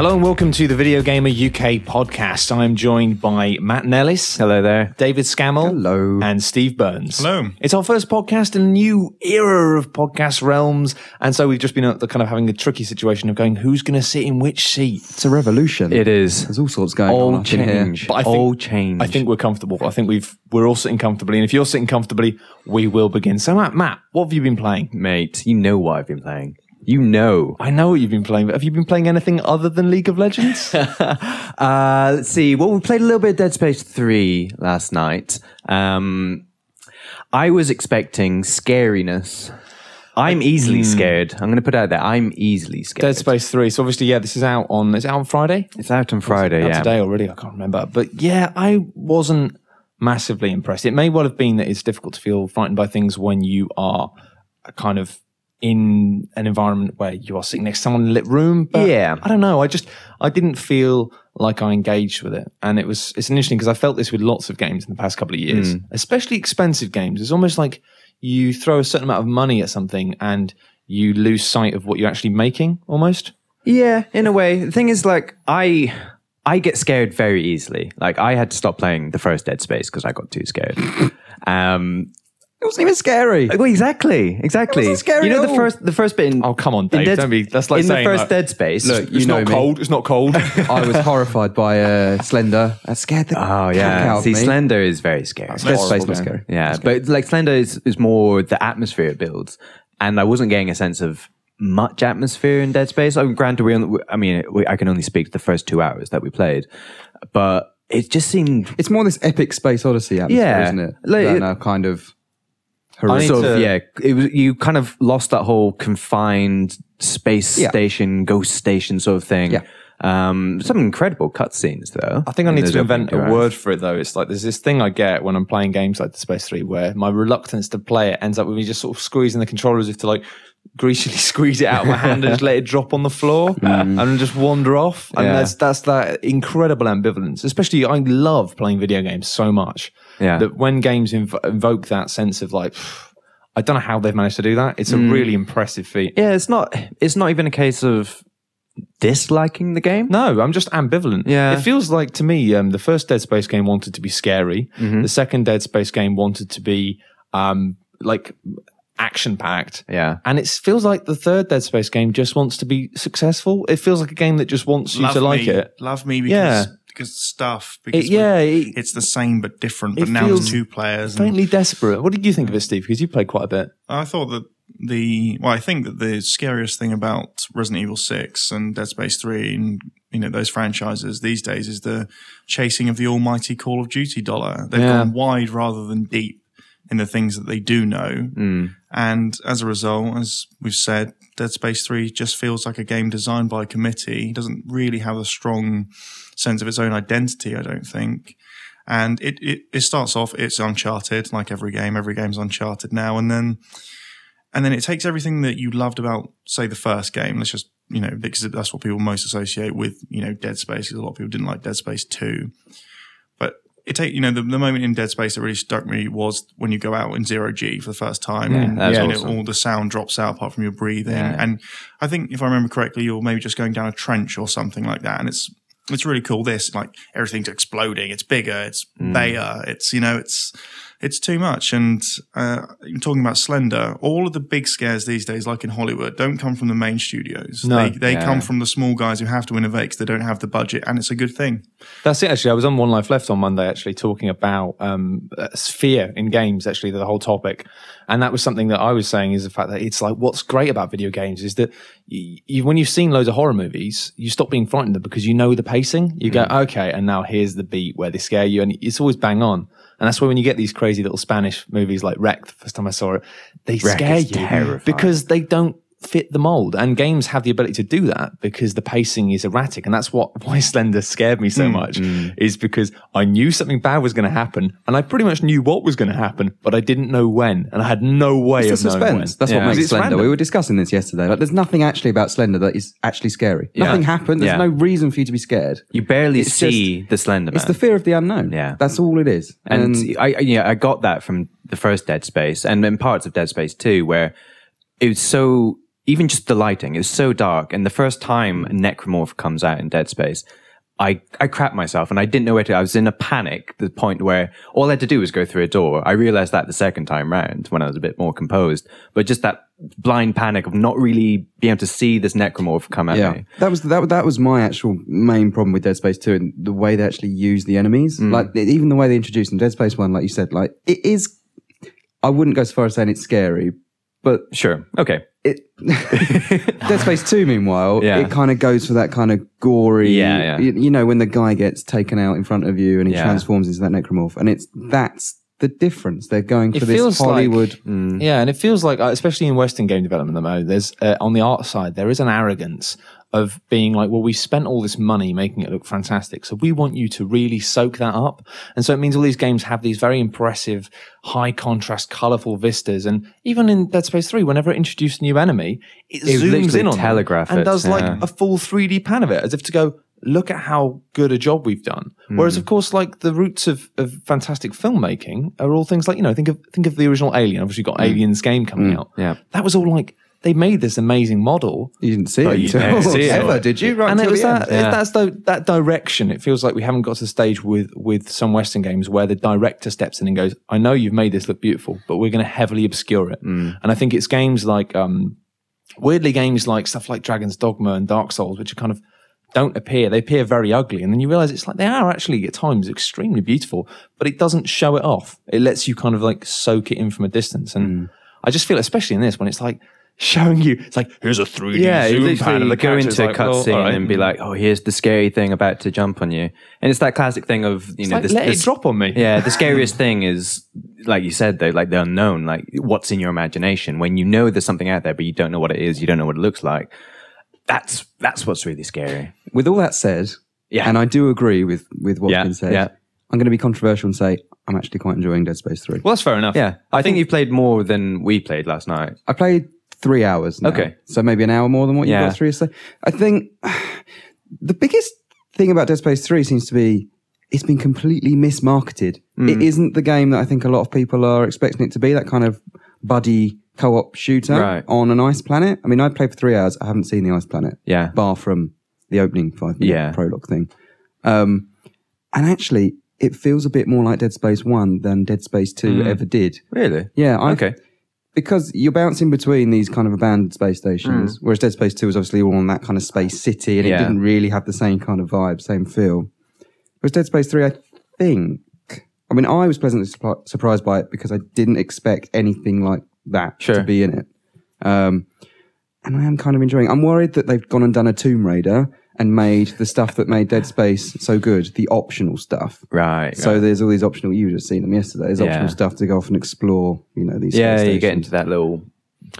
Hello and welcome to the Video Gamer UK podcast. I'm joined by Matt Nellis. Hello there. David Scammell. Hello. And Steve Burns. Hello. It's our first podcast in a new era of podcast realms. And so we've just been at the kind of having a tricky situation of going, who's going to sit in which seat? It's a revolution. It is. There's all sorts going on All up in here. change. But I think- all change. I think we're comfortable. I think we've, we're all sitting comfortably. And if you're sitting comfortably, we will begin. So Matt, Matt, what have you been playing? mate, you know what I've been playing. You know. I know what you've been playing, but have you been playing anything other than League of Legends? Uh, let's see. Well, we played a little bit of Dead Space 3 last night. Um, I was expecting scariness. I'm easily scared. I'm going to put it out there. I'm easily scared. Dead Space 3. So obviously, yeah, this is out on, is it out on Friday? It's out on Friday, out yeah. today already. I can't remember, but yeah, I wasn't massively impressed. It may well have been that it's difficult to feel frightened by things when you are kind of in an environment where you are sitting next to someone in a lit room. But Yeah. I don't know. I just I didn't feel like I engaged with it, and it was it's interesting because I felt this with lots of games in the past couple of years, especially expensive games. It's almost like you throw a certain amount of money at something and you lose sight of what you're actually making almost. Yeah, in a way. The thing is, like, I I get scared very easily. Like, I had to stop playing the first Dead Space because I got too scared. um, It wasn't even scary. well, exactly, exactly. wasn't scary you know at the all. first the first bit in Oh come on, Dave! Dead- don't be. That's like in saying the first like, Dead Space. Look, you it's know not me. cold. It's not cold. I was horrified by uh, Slender. That scared the Oh cack yeah, out of see, me. Slender is very scary. Dead Space horrible was game. scary. Yeah, but like Slender is, is more the atmosphere it builds, and I wasn't getting a sense of much atmosphere in Dead Space. I mean, granted, we, only, I mean, we, I can only speak to the first two hours that we played, but it just seemed It's more this epic space odyssey atmosphere, Yeah. isn't it? Like, Than it- a kind of Need sort of yeah. It was you kind of lost that whole confined space Yeah. station, ghost station sort of thing. Yeah. Um, some incredible cutscenes though. I think I need to invent a word for it though. It's like there's this thing I get when I'm playing games like Dead Space Three, where my reluctance to play it ends up with me just sort of squeezing the controller as if to like greasily squeeze it out of my hand and just let it drop on the floor and just wander off. And Yeah. that's that's that incredible ambivalence. Especially, I love playing video games so much Yeah. that when games inv- invoke that sense of like. I don't know how they've managed to do that. It's a really impressive feat. Yeah, it's not. It's not even a case of disliking the game. No, I'm just ambivalent. Yeah. It feels like to me, um, the first Dead Space game wanted to be scary. Mm-hmm. The second Dead Space game wanted to be um, like action packed. Yeah. And it feels like the third Dead Space game just wants to be successful. It feels like a game that just wants you love to like it. Love me because Yeah. because stuff. Because It- yeah, it- it's the same but different. But it now feels it's two players. and Faintly desperate. What did you think of it, Steve? Because you played quite a bit. I thought that the well, I think that the scariest thing about Resident Evil Six and Dead Space Three and you know those franchises these days is the chasing of the almighty Call of Duty dollar. They've Yeah. gone wide rather than deep in the things that they do know, mm. and as a result, as we've said, Dead Space Three just feels like a game designed by a committee. It doesn't really have a strong sense of its own identity. I don't think. And it, it, it starts off, it's Uncharted, like every game. Every game's Uncharted now. And then and then it takes everything that you loved about, say, the first game. Let's just, you know, because that's what people most associate with, you know, Dead Space. Because a lot of people didn't like Dead Space Two, but it take, you know, the, the moment in Dead Space that really struck me was when you go out in zero G for the first time, and that's you know, awesome. all the sound drops out apart from your breathing. Yeah. And I think if I remember correctly, you're maybe just going down a trench or something like that, and it's it's really cool. This like everything's exploding. It's bigger. It's Mm. bayer. It's you know it's it's too much. And uh, talking about Slender. All of the big scares these days, like in Hollywood, don't come from the main studios. No. they they Yeah. come from the small guys who have to innovate because they don't have the budget, and it's a good thing. That's it. Actually, I was on One Life Left on Monday, actually talking about um, uh, fear in games. Actually, the whole topic, and that was something that I was saying is the fact that it's like what's great about video games is that you, you, when you've seen loads of horror movies, you stop being frightened of them because you know the pacing. You go, okay, and now here's the beat where they scare you, and it's always bang on. And that's why when you get these crazy little Spanish movies like REC, the first time I saw it, they REC scare you terrifying. because they don't fit the mold. And games have the ability to do that because the pacing is erratic. And that's what why Slender scared me so hmm, much hmm. is because I knew something bad was going to happen and I pretty much knew what was going to happen, but I didn't know when. And I had no way It's the of knowing when. suspense. That's Yeah. what makes It's Slender. random. We were discussing this yesterday. Like, there's nothing actually about Slender that is actually scary. Nothing happened. There's Yeah. no reason for you to be scared. You barely It's see the Slender Man. It's the fear of the unknown. Yeah. that's all it is. and I, I- yeah, I got that from the first Dead Space, and in parts of Dead Space too, where it was so even just the lighting is so dark. And the first time a necromorph comes out in Dead Space, I, I crapped myself and I didn't know where to. I was in a panic, the point where all I had to do was go through a door. I realized that the second time round when I was a bit more composed, but just that blind panic of not really being able to see this necromorph come at Yeah, me. that was that. That was my actual main problem with Dead Space Two, and the way they actually use the enemies. Mm. Like even the way they introduced them. Dead Space One, like you said, like it is. I wouldn't go so far as saying it's scary, but Sure. Okay. It. Dead Space Two, meanwhile, Yeah. it kind of goes for that kind of gory. Yeah, yeah. You, you know, when the guy gets taken out in front of you and he Yeah. transforms into that necromorph, and it's that's the difference. They're going for It this feels like- Hollywood. Yeah, and it feels like, uh, especially in Western game development at the moment, there's uh, on the art side there is an arrogance of being like, well, we spent all this money making it look fantastic, so we want you to really soak that up. And so it means all these games have these very impressive, high contrast, colorful vistas. And even in Dead Space Three, whenever it introduced a new enemy, it, It zooms in on telegraph and does like yeah. a full 3D pan of it, as if to go. Look at how good a job we've done. Whereas, Mm. of course, like the roots of, of fantastic filmmaking are all things like you know think of think of the original Alien. Obviously, you've got Aliens game coming out. Mm. Yeah. that was all like they made this amazing model, You didn't see it you until didn't see it. ever, did you? Right and it was that it- that's the, that direction. It feels like we haven't got to the stage with with some Western games where the director steps in and goes, "I know you've made this look beautiful, but we're going to heavily obscure it." Mm. And I think it's games like, um, weirdly, games like stuff like Dragon's Dogma and Dark Souls, which are kind of don't appear. They appear very ugly, and then you realize it's like they are actually at times extremely beautiful, but it doesn't show it off. It lets you kind of like soak it in from a distance, and I just feel, especially in this, when it's like showing you, it's like here's a 3D Yeah, you zoom pan, and literally the go character's into a like, well, cutscene and be like, "Oh, here's the scary thing about to jump on you," and it's that classic thing of you know, like, this, let this- it drop on me. Yeah, the scariest thing is, like you said, though, like the unknown, like what's in your imagination. When you know there's something out there, but you don't know what it is, you don't know what it looks like. That's that's what's really scary. With all that said, Yeah. and I do agree with with what's Yeah, been said. yeah. I'm going to be controversial and say I'm actually quite enjoying Dead Space Three. Well, that's fair enough. Yeah, I, think, you played more than we played last night. I played three hours. Now, Okay. so maybe an hour more than what you Yeah. got. So I think the biggest thing about Dead Space Three seems to be it's been completely mismarketed. Hmm. It isn't the game that I think a lot of people are expecting it to be. That kind of buddy co-op shooter Right. on an ice planet. I mean, I played for three hours. I haven't seen the ice planet. Yeah. bar from the opening five minute Yeah. prologue thing. Um, and actually, it feels a bit more like Dead Space One than Dead Space Two ever did. Really? Yeah, I, Okay. Because you're bouncing between these kind of abandoned space stations, whereas Dead Space 2 was obviously all on that kind of space city and Yeah. it didn't really have the same kind of vibe, same feel. Whereas Dead Space 3, I think, I mean, I was pleasantly surpri- surprised by it because I didn't expect anything like that Sure. to be in it. Um, and I am kind of enjoying I'm worried that they've gone and done a Tomb Raider and made the stuff that made Dead Space so good, the optional stuff. Right. So right. there's all these optional. You just seen them yesterday. There's Yeah. optional stuff to go off and explore. You know these. yeah, you get into that little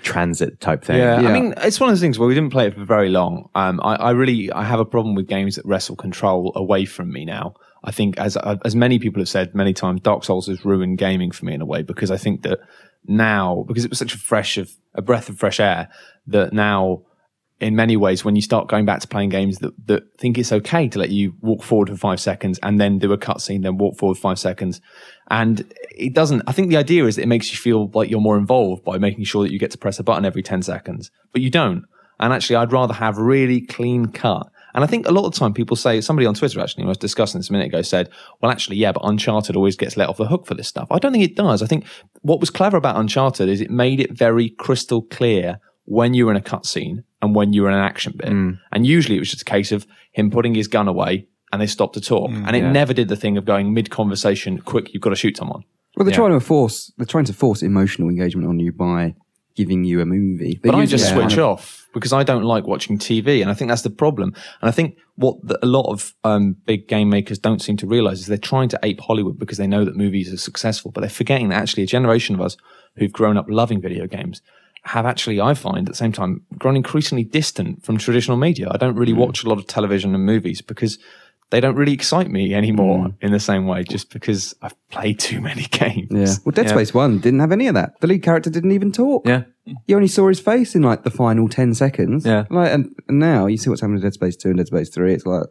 transit type thing. Yeah, Yeah. I mean, it's one of those things where we didn't play it for very long. Um, I, I really, I have a problem with games that wrestle control away from me now. I think, as as many people have said many times, Dark Souls has ruined gaming for me in a way because I think that now, because it was such a fresh of a breath of fresh air, that now, in many ways, when you start going back to playing games that that think it's okay to let you walk forward for five seconds and then do a cutscene, then walk forward five seconds, and it doesn't. I think the idea is that it makes you feel like you're more involved by making sure that you get to press a button every ten seconds, but you don't. And actually, I'd rather have really clean cut. And I think a lot of the time people say, somebody on Twitter actually, I was discussing this a minute ago, said, well, actually, yeah, but Uncharted always gets let off the hook for this stuff. I don't think it does. I think what was clever about Uncharted is it made it very crystal clear when you were in a cutscene and when you were in an action bit. And usually it was just a case of him putting his gun away and they stopped to talk. and it never did the thing of going mid conversation, quick, you've got to shoot someone. Well, they're trying to force. They're trying to force emotional engagement on you by giving you a movie. They But I just switch kind of- off because I don't like watching TV, and I think that's the problem. And I think what the, a lot of um, big game makers don't seem to realize is they're trying to ape Hollywood because they know that movies are successful, but they're forgetting that actually a generation of us who've grown up loving video games have actually, I find, at the same time, grown increasingly distant from traditional media. I don't really watch a lot of television and movies because they don't really excite me anymore Hmm. in the same way, just because I've played too many games. Yeah. Well, Dead Space One didn't have any of that. The lead character didn't even talk. Yeah. You only saw his face in like the final ten seconds. Yeah. Like, and, and now you see what's happening to Dead Space Two and Dead Space Three. It's like,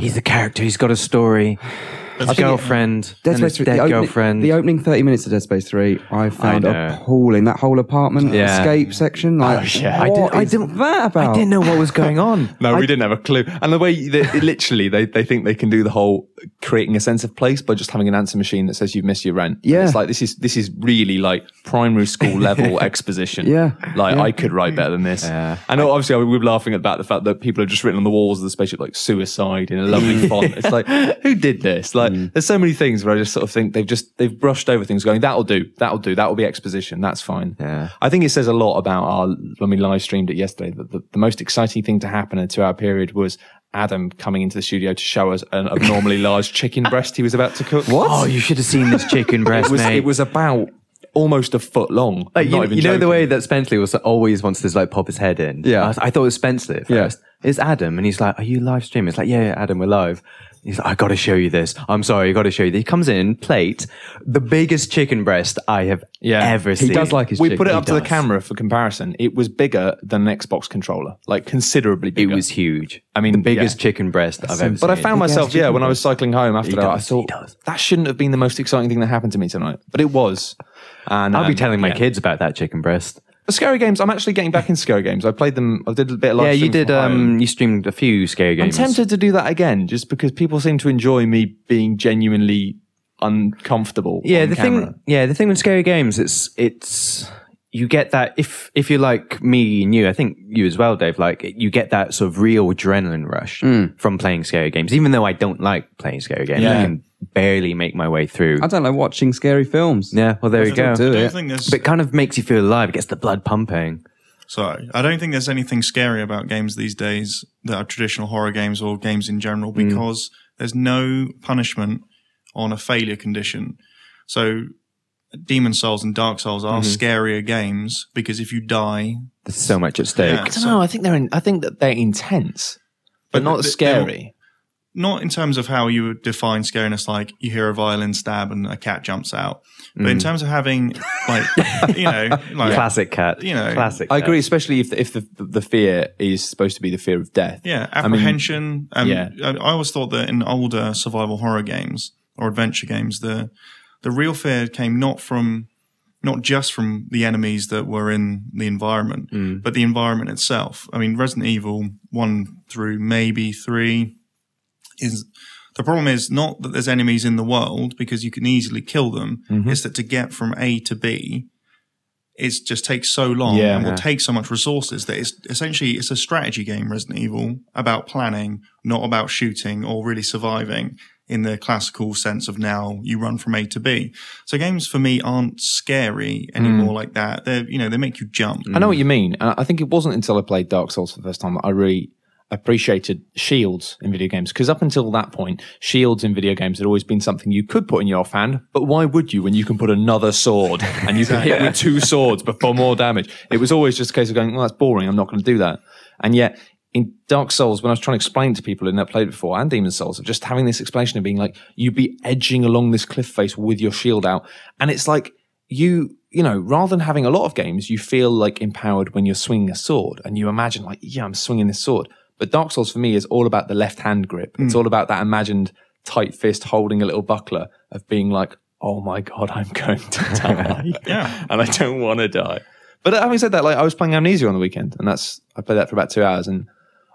He's the character. He's got a story. A girlfriend. Dead Space 3, dead the, opening, girlfriend. the opening 30 minutes of Dead Space 3, I found know. appalling. That whole apartment Yeah. escape section. Like, oh, yeah. I, did, I is didn't. that about? I didn't know what was going on. No, I- we didn't have a clue. And the way they, literally they, they think they can do the whole creating a sense of place by just having an answer machine that says you've missed your rent. And Yeah. it's like this is this is really like primary school level exposition. Yeah. like Yeah. I could write better than this. Yeah. And obviously we were laughing about the fact that people have just written on the walls of the spaceship like suicide in a lovely font. It's like who did this? Like Mm. there's so many things where I just sort of think they've just they've brushed over things, going that'll do, that'll do, that'll be exposition, that's fine. Yeah. I think it says a lot about our when we live streamed it yesterday that the, the most exciting thing to happen in a two hour period was Adam coming into the studio to show us an abnormally large chicken breast he was about to cook. What? Oh, you should have seen this chicken breast, it was mate. it was about almost a foot long. Like, you, you know the way that Spencer was always wants to like pop his head in. Yeah. I, was- I thought it was Spencer at Yeah. first. It's Adam, and he's like, "Are you live streaming?" It's like, "Yeah, yeah, Adam, we're live." He's like, "I got to show you this. I'm sorry, I got to show you." This. He comes in, plate, the biggest chicken breast I have Yeah. ever He seen. He does like his we chicken. put it He up to the camera for comparison. It was bigger than an Xbox controller, like considerably bigger. It was huge. I mean, the biggest yeah. chicken breast I've ever seen. But I seen. found myself, yeah, when I was cycling home after He that, I does, thought does. that shouldn't have been the most exciting thing that happened to me tonight, but it was. And I'll be um, telling my yeah. kids about that chicken breast. But scary games, I'm actually getting back into scary games. I played them. I did a bit of live Yeah, you did. Um, you streamed a few scary games. I'm tempted to do that again, just because people seem to enjoy me being genuinely uncomfortable. Yeah, on the camera. thing. Yeah, the thing with scary games, it's it's you get that if if you're like me and you, I think you as well, Dave. Like you get that sort of real adrenaline rush from playing scary games. Even though I don't like playing scary games, I can barely make my way through. I don't like watching scary films. Yeah, well there you go. do I don't it. think But it kind of makes you feel alive. It gets the blood pumping. Sorry, I don't think there's anything scary about games these days that are traditional horror games or games in general Mm. because there's no punishment on a failure condition. So, Demon Souls and Dark Souls Mm-hmm. are scarier games because if you die, There's so much at stake. Yeah. I don't know. I think they're. In, I think that they're intense, but, But not th- scary. not in terms of how you would define scariness, like you hear a violin stab and a cat jumps out, but Mm. in terms of having, like, you know, like, Classic cat. You know, classic. I cat. agree, especially if the, if the the fear is supposed to be the fear of death. Yeah, I mean, apprehension. um, yeah. I, I always thought that in older survival horror games or adventure games, the the real fear came not from not just from the enemies that were in the environment, Mm. but the environment itself. I mean, Resident Evil one through maybe three is the problem is not that there's enemies in the world because you can easily kill them. Mm-hmm. It's that to get from A to B, it just takes so long Yeah. and will take so much resources that it's essentially it's a strategy game, Resident Evil, about planning, not about shooting or really surviving in the classical sense of now you run from A to B. So games for me aren't scary anymore mm. like that. They're you know, they make you jump. I know what you mean. And I think it wasn't until I played Dark Souls for the first time that I really appreciated shields in video games. Because up until that point, shields in video games had always been something you could put in your offhand. But why would you when you can put another sword and you can hit with two swords before more damage? It was always just a case of going, well, that's boring. I'm not going to do that. And yet, in Dark Souls, when I was trying to explain to people who had never played it before, and Demon Souls, of just having this explanation of being like, you'd be edging along this cliff face with your shield out. And it's like, you, you know, rather than having a lot of games, you feel like empowered when you're swinging a sword and you imagine like, yeah, I'm swinging this sword. But Dark Souls for me is all about the left hand grip. It's hmm. all about that imagined tight fist holding a little buckler of being like, oh my God, I'm going to die. Yeah. And I don't want to die. But having said that, like I was playing Amnesia on the weekend and that's, I played that for about two hours and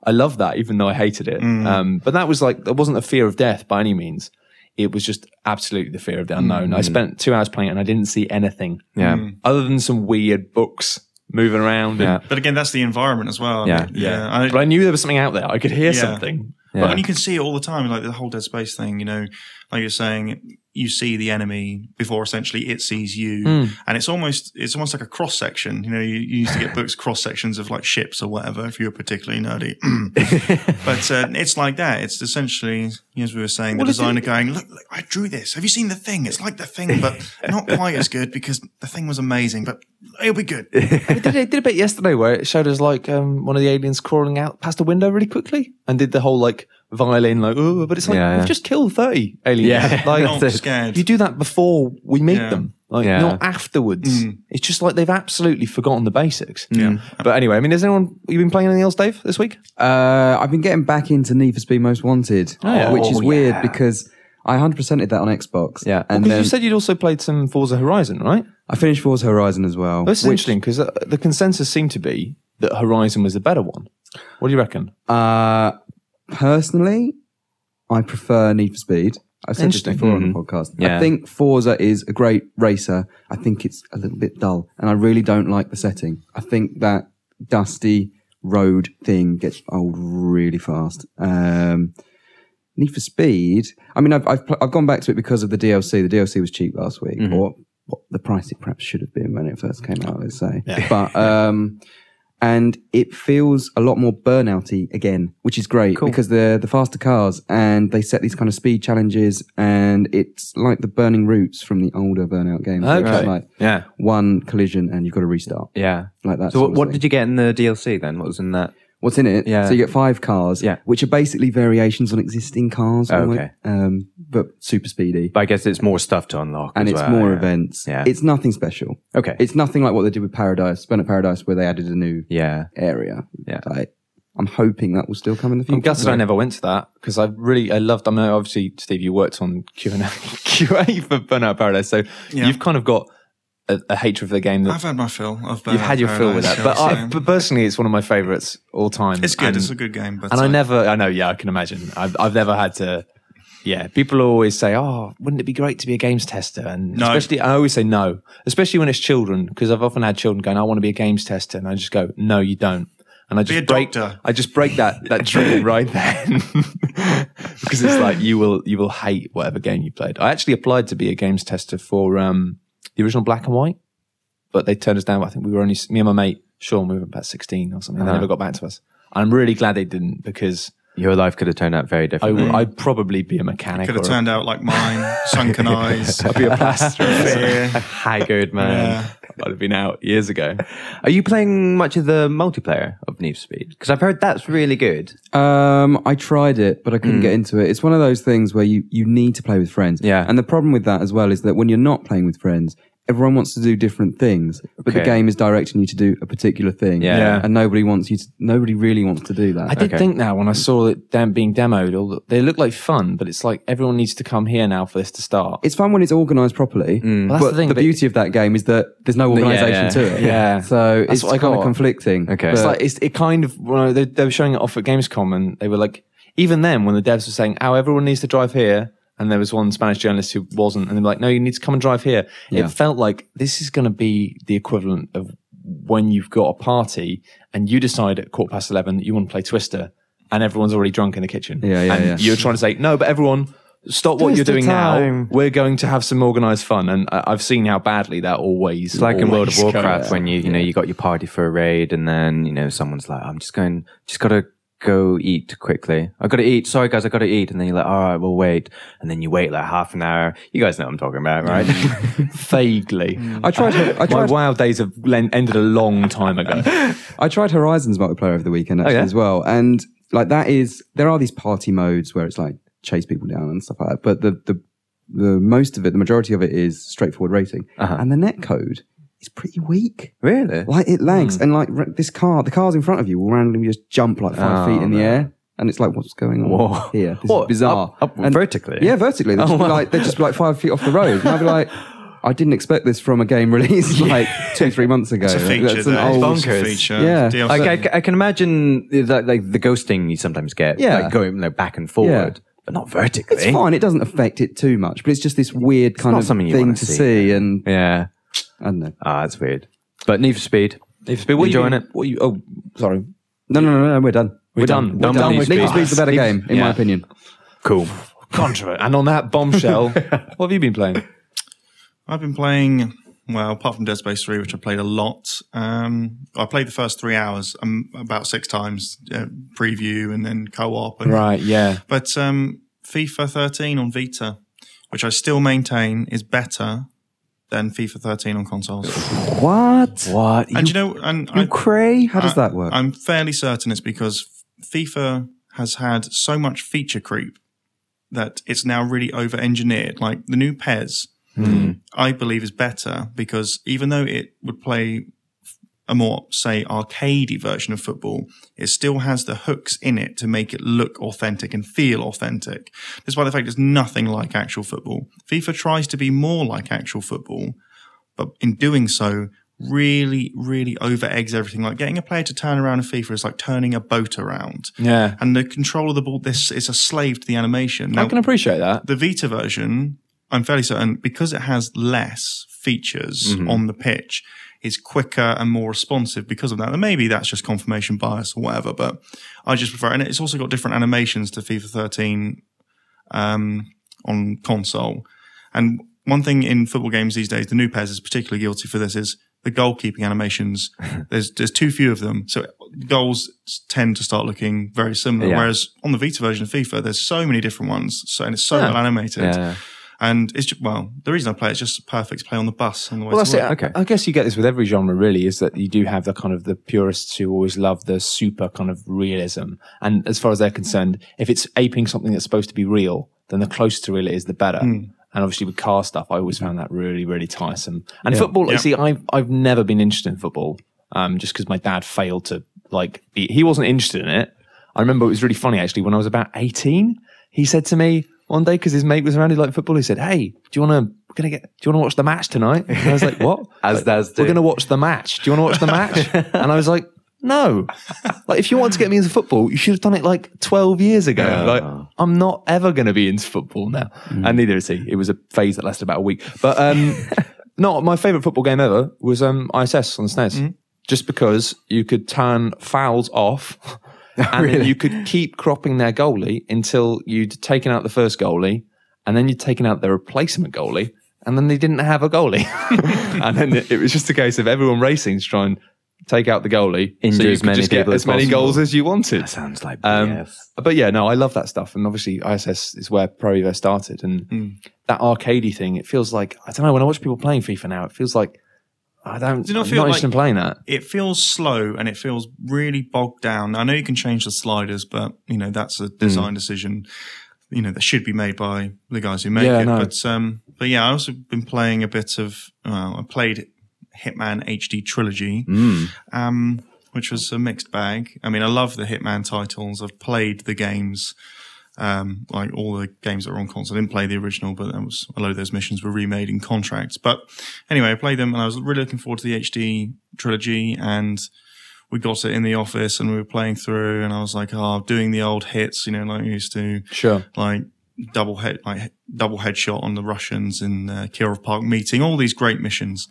I love that, even though I hated it. Mm. Um, but that was like, there wasn't a fear of death by any means. It was just absolutely the fear of the unknown. I mm. spent two hours playing it and I didn't see anything. Yeah. Mm. Other than some weird books moving around. Yeah. And, But again, that's the environment as well. Yeah. yeah. I- but I knew there was something out there. I could hear Yeah. something. But and you can see it all the time, like the whole Dead Space thing. You know, like you're saying, you see the enemy before essentially it sees you, Hmm. and it's almost it's almost like a cross section. You know, you, you used to get books cross sections of like ships or whatever if you were particularly nerdy. but uh, it's like that. It's essentially, as we were saying, the designer going, look, look, I drew this. Have you seen the thing? It's like the thing, but not quite as good because the thing was amazing, but it'll be good. I did, it did a bit yesterday where it showed us like um, one of the aliens crawling out past a window really quickly and did the whole like violin like oh but it's like Yeah, we've yeah. just killed 30 aliens Yeah. like Not scared. you do that before we meet Yeah. them like Yeah. not afterwards it's just like they've absolutely forgotten the basics Yeah. but anyway I mean has anyone you been playing anything else Dave this week Uh, I've been getting back into Need for Speed Most Wanted, yeah. which is Oh, weird yeah. because I 100%ed that on Xbox. Yeah. and Because then you said you'd also played some Forza Horizon, right? I finished Forza Horizon as well. That's which, interesting because uh, the consensus seemed to be that Horizon was the better one. What do you reckon? Uh, personally, I prefer Need for Speed. I've said this before on the podcast. Yeah. I think Forza is a great racer. I think it's a little bit dull, and I really don't like the setting. I think that dusty road thing gets old really fast. Um, Need for Speed. I mean, I've, I've pl- I've gone back to it because of the DLC. The DLC was cheap last week, or what the price it perhaps should have been when it first came out. Let's say, but um, and it feels a lot more burnouty again, which is great because they're the faster cars and they set these kind of speed challenges, and it's like the burning routes from the older burnout games. Okay. like Yeah. one collision and you've got to restart Yeah. like that. So what, what did you get in the DLC then? What was in that? What's in it? Yeah. So you get five cars, Yeah. which are basically variations on existing cars. Oh, almost, okay. Um, but super speedy. But I guess it's more stuff to unlock. and as it's well, more yeah. events. Yeah. It's nothing special. Okay. It's nothing like what they did with Paradise, Burnout Paradise, where they added a new yeah. area. Yeah. Like, I'm hoping that will still come in the future. I'm gutted I never went to that because I really I loved. I mean, obviously, Steve, you worked on Q and QA for Burnout Paradise, so Yeah. you've kind of got a, a hatred for the game that I've had my fill of you've had your fill with that. But, I, but personally, it's one of my favourites all time. it's good. And- it's a good game. But and I uh, never, I know, yeah, I can imagine. I've, I've never had to. Yeah, people always say, "Oh, wouldn't it be great to be a games tester?" And No. especially, I always say no, especially when it's children, because I've often had children going, "I want to be a games tester," and I just go, "No, you don't." And I just break, doctor. I just break that that dream right then, because it's like you will you will hate whatever game you played. I actually applied to be a games tester for um, the original Black and White, but they turned us down. I think we were only me and my mate Sean. We were about sixteen or something. They uh-huh. never got back to us. I'm really glad they didn't because Your life could have turned out very I differently. w- I'd probably be a mechanic. could have or a- turned out like mine, sunken eyes. I'd be a plasterer. fear. Haggard man. Yeah. I'd have been out years ago. Are you playing much of the multiplayer of Need for Speed? Because I've heard that's really good. Um, I tried it, but I couldn't get into it. It's one of those things where you, you need to play with friends. Yeah. And the problem with that as well is that when you're not playing with friends, everyone wants to do different things, but the game is directing you to do a particular thing. Yeah. Yeah. And nobody wants you to, nobody really wants to do that. I did Okay. think that when I saw it them being demoed, all the, they look like fun, but it's like everyone needs to come here now for this to start. it's fun when it's organized properly, mm. Well, that's but the thing, the but- beauty of that game is that there's no organisation yeah. to it. Yeah. So That's it's what I kind of got. conflicting. Okay. It's like it's, it kind of well, they, they were showing it off at Gamescom, and they were like, even then when the devs were saying, "Oh, everyone needs to drive here," and there was one Spanish journalist who wasn't, and they were like, "No, you need to come and drive here." Yeah. It felt like this is going to be the equivalent of when you've got a party and you decide at quarter past eleven that you want to play Twister, and everyone's already drunk in the kitchen. Yeah, yeah, and yeah. You're trying to say, "No, but everyone." Stop what you're doing time. now. We're going to have some organized fun, and I- I've seen how badly that always. It's like in World of Warcraft goes. when you you know you got your party for a raid and then you know someone's like I'm just going just gotta go eat quickly. I gotta eat. Sorry guys, I gotta eat. And then you're like, all right, we'll wait. And then you wait like half an hour. You guys know what I'm talking about, right? Mm. vaguely. Mm. I tried. I My wild days have ended a long time ago. I tried Horizons multiplayer over the weekend oh, actually yeah? as well, and like that is there are these party modes where it's like chase people down and stuff like that, but the the the most of it, the majority of it is straightforward racing, uh-huh. and the net code is pretty weak. really? Like it lags, hmm. and like r- this car, the cars in front of you will randomly just jump like five Oh, feet in the air, and it's like, what's going on Whoa. here? This What, is bizarre. up- up vertically? Yeah, vertically. They're, Oh, just, wow. like, they're just like five feet off the road, and I'd be like. I didn't expect this from a game released like two, three months ago. It's a feature. That's an though. old- It's a bonkers. feature. Yeah. DLC. Like, I, I can imagine that, like the ghosting you sometimes get, Yeah. like going like, back and forward, but not vertically. It's fine. It doesn't affect it too much, but it's just this weird kind of something thing wanna to see. see. And Yeah. I don't know. Ah, that's weird. But Need for Speed. If it's been, what you Enjoying it? What you? Oh, sorry. No, no, no, no. We're done. We're done. We're Done done. with Need Need for for Speed's the better game, in Yeah. my opinion. Cool. Controversial. And on that bombshell, what have you been playing? I've been playing, well, apart from Dead Space 3, which I played a lot, um, I played the first three hours um, about six times, uh, preview and then co op. Right. Yeah. But um, FIFA 13 on Vita, which I still maintain is better than FIFA 13 on consoles. What? What? and you know, and I, cray? How does that work? I'm fairly certain it's because FIFA has had so much feature creep that it's now really over engineered. Like the new PES, hmm. I believe is better because even though it would play a more, say, arcadey version of football, it still has the hooks in it to make it look authentic and feel authentic, despite the fact it's nothing like actual football. FIFA tries to be more like actual football, but in doing so, really, really over eggs everything. Like getting a player to turn around in FIFA is like turning a boat around. Yeah. And the control of the ball, this is a slave to the animation. I can appreciate that. the Vita version, I'm fairly certain, because it has less features mm-hmm. on the pitch, is quicker and more responsive because of that. And maybe that's just confirmation bias or whatever, but I just prefer, and it's also got different animations to FIFA 13 um, on console. And one thing in football games these days, the new PES is particularly guilty for this, is the goalkeeping animations. there's there's too few of them, so goals tend to start looking very similar. Yeah. Whereas on the Vita version of FIFA, there's so many different ones, so and it's so Yeah. well animated. Yeah. And it's just, well, the reason I play it's just perfect to play on the bus on the way Well, to that's it. Okay. I guess you get this with every genre, really, is that you do have the kind of the purists who always love the super kind of realism. And as far as they're concerned, if it's aping something that's supposed to be real, then the closer to real it is, the better. And obviously with car stuff, I always found that really, really tiresome. And football, you Yeah. see, I've, I've never been interested in football, um, just because my dad failed to like, be, he wasn't interested in it. I remember it was really funny actually when I was about 18, he said to me one day, because his mate was around, he liked football, he said, Hey, do you want to, we're gonna get, do you want to watch the match tonight? And I was like, What? As Like, dads. We're going to watch the match. Do you want to watch the match? and I was like, no. Like, if you want to get me into football, you should have done it like 12 years ago. Like, I'm not ever going to be into football now. And neither is he. It was a phase that lasted about a week. But, um, no, my favorite football game ever was, um, ISS on the SNES. Just because you could turn fouls off and then you could keep cropping their goalie until you'd taken out the first goalie and then you'd taken out their replacement goalie and then they didn't have a goalie. and then it, it was just a case of everyone racing to try and take out the goalie. Injure so you as could many just get as as many goals as you wanted. That sounds like Um, but yeah, no, I love that stuff. And obviously, ISS is where Pro Evo started. And that arcadey thing, it feels like, I don't know, when I watch people playing FIFA now, it feels like I don't, Do you not I'm feel not like- interested in playing that. It feels slow and it feels really bogged down. I know you can change the sliders, but you know that's a design decision. You know that should be made by the guys who make Yeah, it. But um, but yeah, I also been playing a bit of. Well, I played Hitman HD Trilogy, um, which was a mixed bag. I mean, I love the Hitman titles. I've played the games. Um, like all the games that were on console. I didn't play the original, but that was a lot of those missions were remade in contracts. But anyway, I played them and I was really looking forward to the HD trilogy and we got it in the office and we were playing through and I was like, oh, doing the old hits, you know, like we used to, Sure. like double head, like double headshot on the Russians in uh, Kirov Park meeting, all these great missions.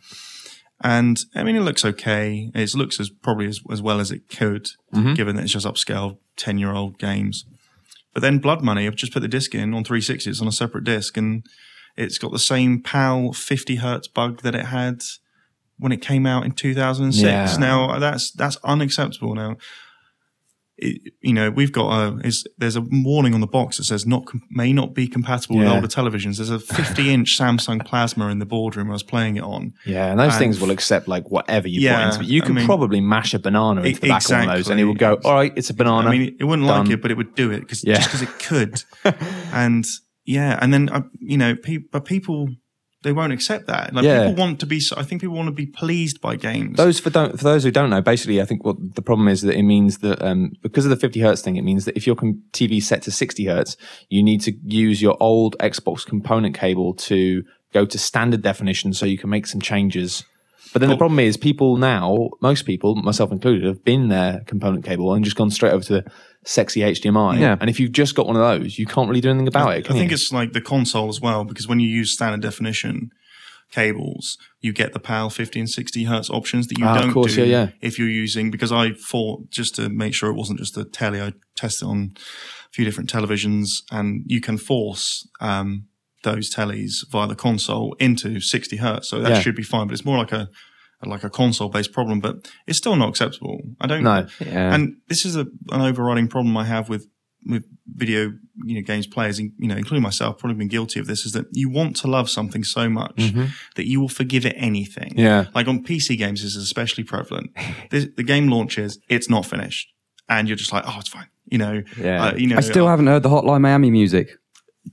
And I mean, it looks okay. It looks as probably as, as well as it could, given that it's just upscale 10 year old games. But then Blood Money, I've just put the disc in on 360. It's on a separate disc and it's got the same PAL 50 hertz bug that it had when it came out in 2006. Yeah. Now that's, that's unacceptable now. It, you know, we've got a, is, there's a warning on the box that says not, com- may not be compatible with older televisions. There's a 50 inch Samsung plasma in the boardroom I was playing it on. Yeah, and those And- things will accept like whatever you Yeah, put into it. You I could mean- probably mash a banana into the back of of those and it will go, all right, it's a banana. I mean, it wouldn't Done. like it, but it would do it because Yeah. just because it could. and yeah, and then uh, you know, pe- but people they won't accept that. Like Yeah. people want to be. I think people want to be pleased by games. Those for don't for those who don't know, basically, I think what the problem is that it means that um, because of the 50 hertz thing, it means that if your TV is set to 60 hertz, you need to use your old Xbox component cable to go to standard definition, so you can make some changes. But then the problem is, people now, most people, myself included, have been their component cable and just gone straight over to the sexy HDMI. Yeah. And if you've just got one of those, you can't really do anything about it. I think you? it's like the console as well because when you use standard definition cables, you get the PAL 50 and 60 hertz options that you Ah, don't course, do yeah, yeah. if you're using. Because I thought just to make sure it wasn't just a telly, I tested on a few different televisions, and you can force. Um, those tellies via the console into 60 hertz, so that Yeah. should be fine. But it's more like a like a console based problem, but it's still not acceptable. I don't know. Yeah. and this is a, an overriding problem I have with with video you know games players, in- you know, including myself, probably been guilty of this. Is that you want to love something so much that you will forgive it anything. Mm-hmm. Yeah. like on PC games, this is especially prevalent. the, the game launches, it's not finished, and you're just like, oh, it's fine. You know, Yeah. uh, you know, I still uh, haven't heard the Hotline Miami music.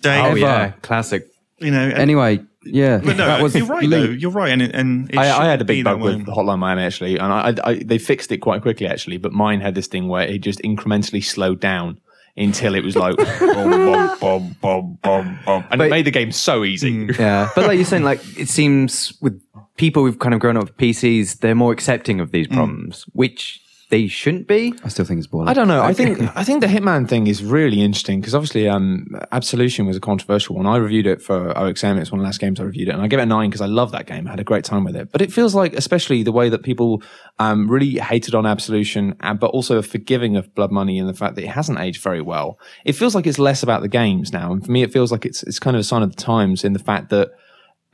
Dave, oh ever. yeah, classic. you know, and- Anyway, Yeah, But no, that was you're right though. You're right, and and it I, I had a big bug way. with Hotline Miami actually, and I, I, I they fixed it quite quickly actually. But mine had this thing where it just incrementally slowed down until it was like boom, boom, boom, boom, boom, boom, and it made the game so easy. Hmm. Yeah, but like you're saying, like it seems with people who've kind of grown up with PCs, they're more accepting of these hmm. problems, which they shouldn't be. I still think it's boring. I don't know. I think I think the Hitman thing is really interesting because obviously, um, Absolution was a controversial one. I reviewed it for OXM. It's one of the last games I reviewed it, and I give it a nine because I love that game. I had a great time with it. But it feels like, especially the way that people um, really hated on Absolution, uh, but also are forgiving of Blood Money and the fact that it hasn't aged very well. It feels like it's less about the games now, and for me, it feels like it's it's kind of a sign of the times in the fact that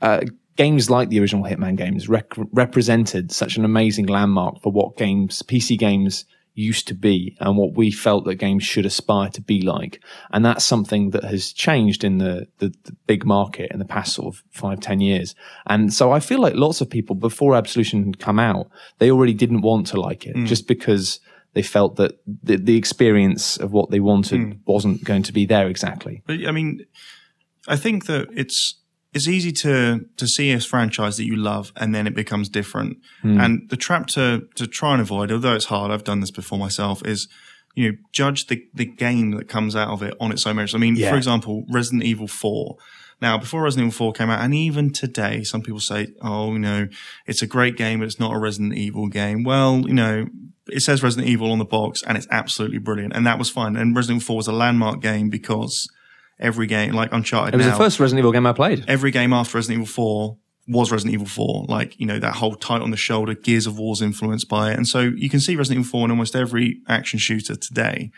uh, games like the original Hitman games rec- represented such an amazing landmark for what games, PC games used to be and what we felt that games should aspire to be like. And that's something that has changed in the, the, the big market in the past sort of five, ten years. And so I feel like lots of people before Absolution had come out, they already didn't want to like it mm. just because they felt that the, the experience of what they wanted mm. wasn't going to be there exactly. But I mean, I think that it's it's easy to to see a franchise that you love and then it becomes different. Hmm. And the trap to to try and avoid, although it's hard, I've done this before myself, is you know judge the the game that comes out of it on its own merits. I mean, Yeah. for example, Resident Evil Four. Now, before Resident Evil 4 came out, and even today, some people say, oh, you know, it's a great game, but it's not a Resident Evil game. Well, you know, it says Resident Evil on the box and it's absolutely brilliant. And that was fine. And Resident Evil 4 was a landmark game because every game, like Uncharted It was now, the first Resident Evil game I played. every game after Resident Evil 4 was Resident Evil 4. Like, you know, that whole tight on the shoulder, Gears of War's influenced by it. And so you can see Resident Evil 4 in almost every action shooter today.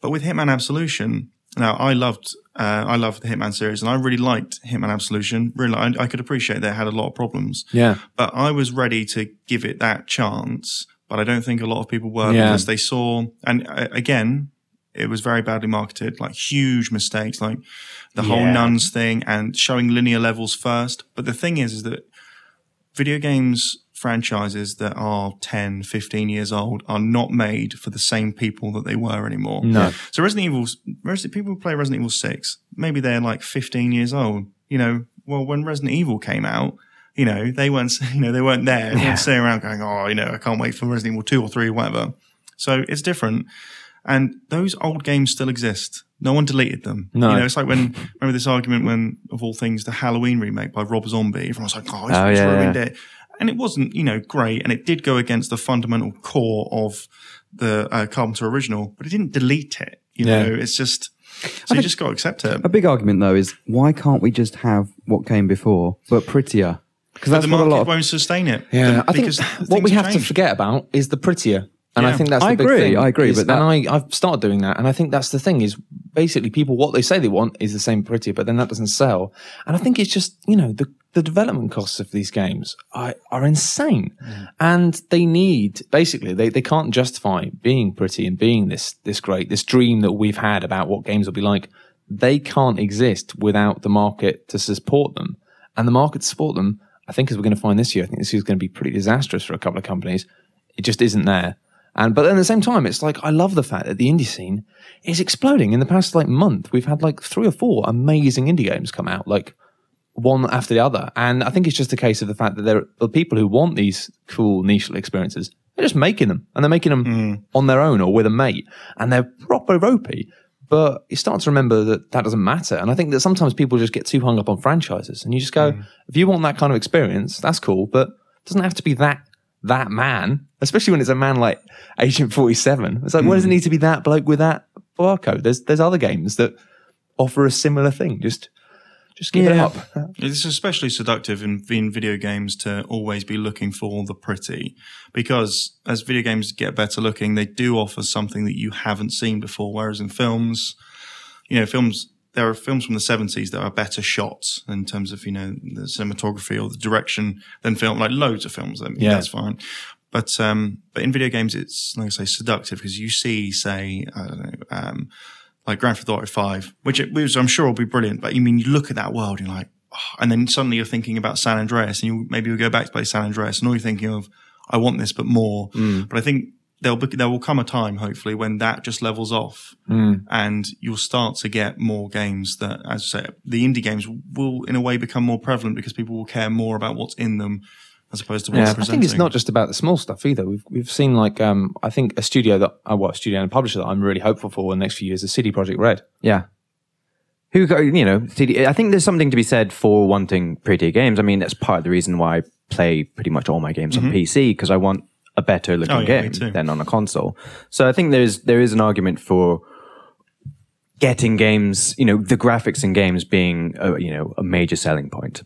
But with Hitman Absolution, now I loved, uh, I loved the Hitman series and I really liked Hitman Absolution. Really, I, I could appreciate that it had a lot of problems. Yeah. But I was ready to give it that chance. But I don't think a lot of people were Yeah. because they saw, and uh, again, it was very badly marketed, like huge mistakes, like the whole nuns thing and showing linear levels first. But the thing is, is that video games franchises that are 10, 15 years old are not made for the same people that they were anymore. No. So Resident Evil, Resident, people who play Resident Evil 6, maybe they're like 15 years old. You know, well, when Resident Evil came out, you know, they weren't, you know, they weren't there. They weren't sitting around going, oh, you know, I can't wait for Resident Evil 2 or 3 or whatever. So it's different. And those old games still exist. No one deleted them. No. You know, it's like when, remember this argument when, of all things, the Halloween remake by Rob Zombie, everyone was like, oh, it's, Oh, it's yeah, ruined yeah. it. And it wasn't, you know, great. And it did go against the fundamental core of the uh, Carpenter original, but it didn't delete it. You Yeah. know, it's just, so you just got to accept it. A big argument though is why can't we just have what came before but prettier? Because that's the what a market lot of won't sustain it. Yeah, The- I think because what we things have to forget about is the prettier. And I think that's the I big agree, thing. I agree, is- but that- and I, I've started doing that, and I think that's the thing is basically people what they say they want is the same pretty, but then that doesn't sell. And I think it's just you know the the development costs of these games are, are insane, mm. and they need basically they, they can't justify being pretty and being this this great this dream that we've had about what games will be like. They can't exist without the market to support them, and the market to support them. I think as we're going to find this year, I think this year is going to be pretty disastrous for a couple of companies. It just isn't there. And but at the same time, it's like I love the fact that the indie scene is exploding. In the past like month, we've had like three or four amazing indie games come out, like one after the other. And I think it's just a case of the fact that there are people who want these cool niche experiences. They're just making them, and they're making them mm. on their own or with a mate, and they're proper ropey. But you start to remember that that doesn't matter. And I think that sometimes people just get too hung up on franchises, and you just go, mm. if you want that kind of experience, that's cool, but it doesn't have to be that that man, especially when it's a man like Agent 47. It's like, why does it hmm. need to be that bloke with that barcode? There's there's other games that offer a similar thing. Just just give it up. It's especially seductive in, in video games to always be looking for the pretty because as video games get better looking, they do offer something that you haven't seen before. Whereas in films, you know, films, there are films from the 70s that are better shots in terms of, you know, the cinematography or the direction than film, like loads of films. I mean, Yeah. that's fine. But, um, but in video games, it's, like I say, seductive because you see, say, I don't know, um, like Grand Theft Auto 5, which, it, which I'm sure will be brilliant. But you mean, you look at that world, and you're like, oh, and then suddenly you're thinking about San Andreas, and you maybe you go back to play San Andreas, and all you're thinking of, I want this, but more. But I think there'll be, there will come a time, hopefully, when that just levels off, and you'll start to get more games that, as I say, the indie games will, in a way, become more prevalent because people will care more about what's in them as opposed to what's I presenting. think it's not just about the small stuff either. We've we've seen like um, I think a studio that uh, well, a studio and a publisher that I'm really hopeful for in the next few years is CD Projekt Red. Yeah. Who go, you know, CD, I think there's something to be said for wanting prettier games. I mean, that's part of the reason why I play pretty much all my games on PC because I want a better looking Oh, yeah, game than on a console. So I think there's there is an argument for getting games, you know, the graphics in games being, a, you know, a major selling point.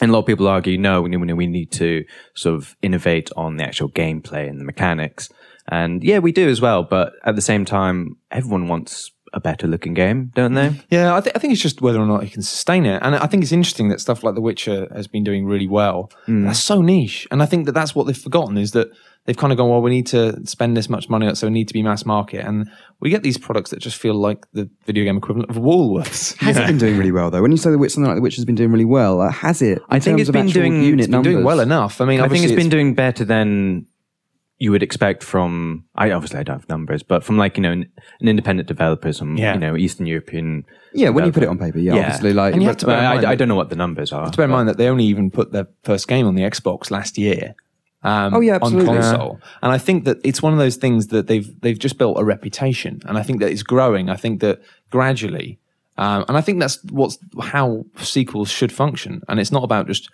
And a lot of people argue, no, we, we we need to sort of innovate on the actual gameplay and the mechanics. And yeah, we do as well. But at the same time, everyone wants a better looking game, don't they? Yeah, I, th- I think it's just whether or not you can sustain it. And I think it's interesting that stuff like The Witcher has been doing really well. Hmm. That's so niche. And I think that that's what they've forgotten is that they've kind of gone, well, we need to spend this much money, so we need to be mass market. And we get these products that just feel like the video game equivalent of Woolworths. Has it been doing really well though? When you say the Witcher, something like the Witcher has been doing really well, uh, has it? I think terms it's of been doing- unit it's been numbers? doing well enough. I mean, I think obviously it's been doing better than you would expect from. I obviously I don't have numbers, but from like you know an, an independent developer, some Yeah. you know Eastern European. Yeah, when you put it on paper, yeah, Yeah. obviously, like you have but- to bear in I, mind I, I don't know what the numbers are. to bear in mind that they only even put their first game on the Xbox last year. Um, Oh, yeah, on console, and I think that it's one of those things that they've they've just built a reputation, and I think that it's growing. I think that gradually, um, and I think that's what's how sequels should function, and it's not about just.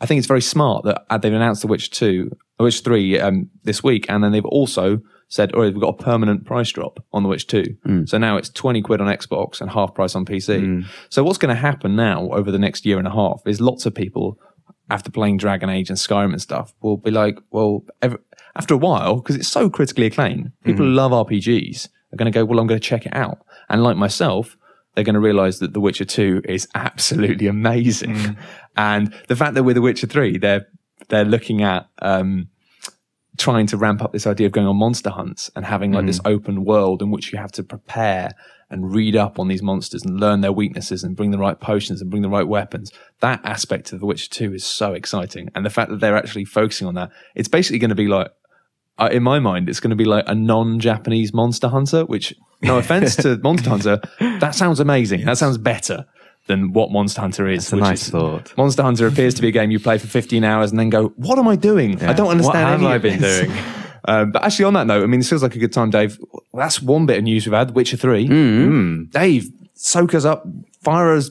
I think it's very smart that uh, they've announced The Witcher two, The Witcher three um, this week, and then they've also said, "Oh, we've got a permanent price drop on The Witcher two. So now it's twenty quid on Xbox and half price on PC. So what's going to happen now over the next year and a half is lots of people after playing Dragon Age and Skyrim and stuff will be like, well, ever, after a while, because it's so critically acclaimed, people who love RPGs are going to go, well, I'm going to check it out. And like myself, they're going to realize that The Witcher 2 is absolutely amazing. Mm. And the fact that with The Witcher 3, they're, they're looking at, um, trying to ramp up this idea of going on monster hunts and having like this mm. open world in which you have to prepare and read up on these monsters and learn their weaknesses and bring the right potions and bring the right weapons. That aspect of The Witcher 2 is so exciting. And the fact that they're actually focusing on that, it's basically going to be like, uh, in my mind, it's going to be like a non-Japanese Monster Hunter, which, no offense to Monster Hunter, that sounds amazing. That sounds better than what Monster Hunter is. It's a nice is- thought. Monster Hunter appears to be a game you play for 15 hours and then go, what am I doing? I don't understand What have I been this." doing? Um, but actually, on that note, I mean, this feels like a good time, Dave. That's one bit of news we've had. Witcher 3. Mm. Dave, soak us up. Fire us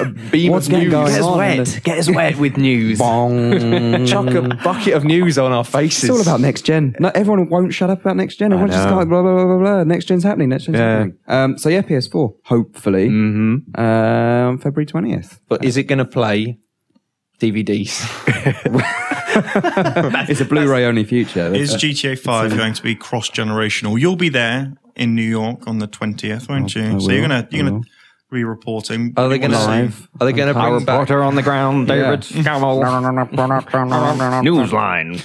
a beam What's of getting news. going Get us on? wet. Get us wet with news. Chuck a bucket of news on our faces. It's all about next gen. No, everyone won't shut up about next gen. Everyone's just know. like blah blah blah blah blah. Next gen's happening. Next gen's Yeah. happening. Um, so yeah, PS4 hopefully Mm-hmm. um, February twentieth. But is it going to play DVDs? It's a Blu-ray only future. Is GTA 5 going to be cross generational? You'll be there in New York on the 20th, won't you? I so you're going to you're going will. to be reporting. Are they going to? wanna see- Live. Are they going to bring back? on the ground, David Newsline.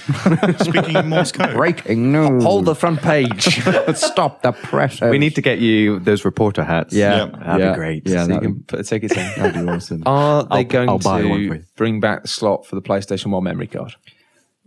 speaking in Morse code? Breaking news. Hold the front page. Stop the press. We need to get you those reporter hats. Yeah, Yeah. That'd yeah, be great. Yeah, so you can put the tickets in. that'd be awesome. Are they I'll- going I'll buy one to bring back the slot for the PlayStation 1 memory card?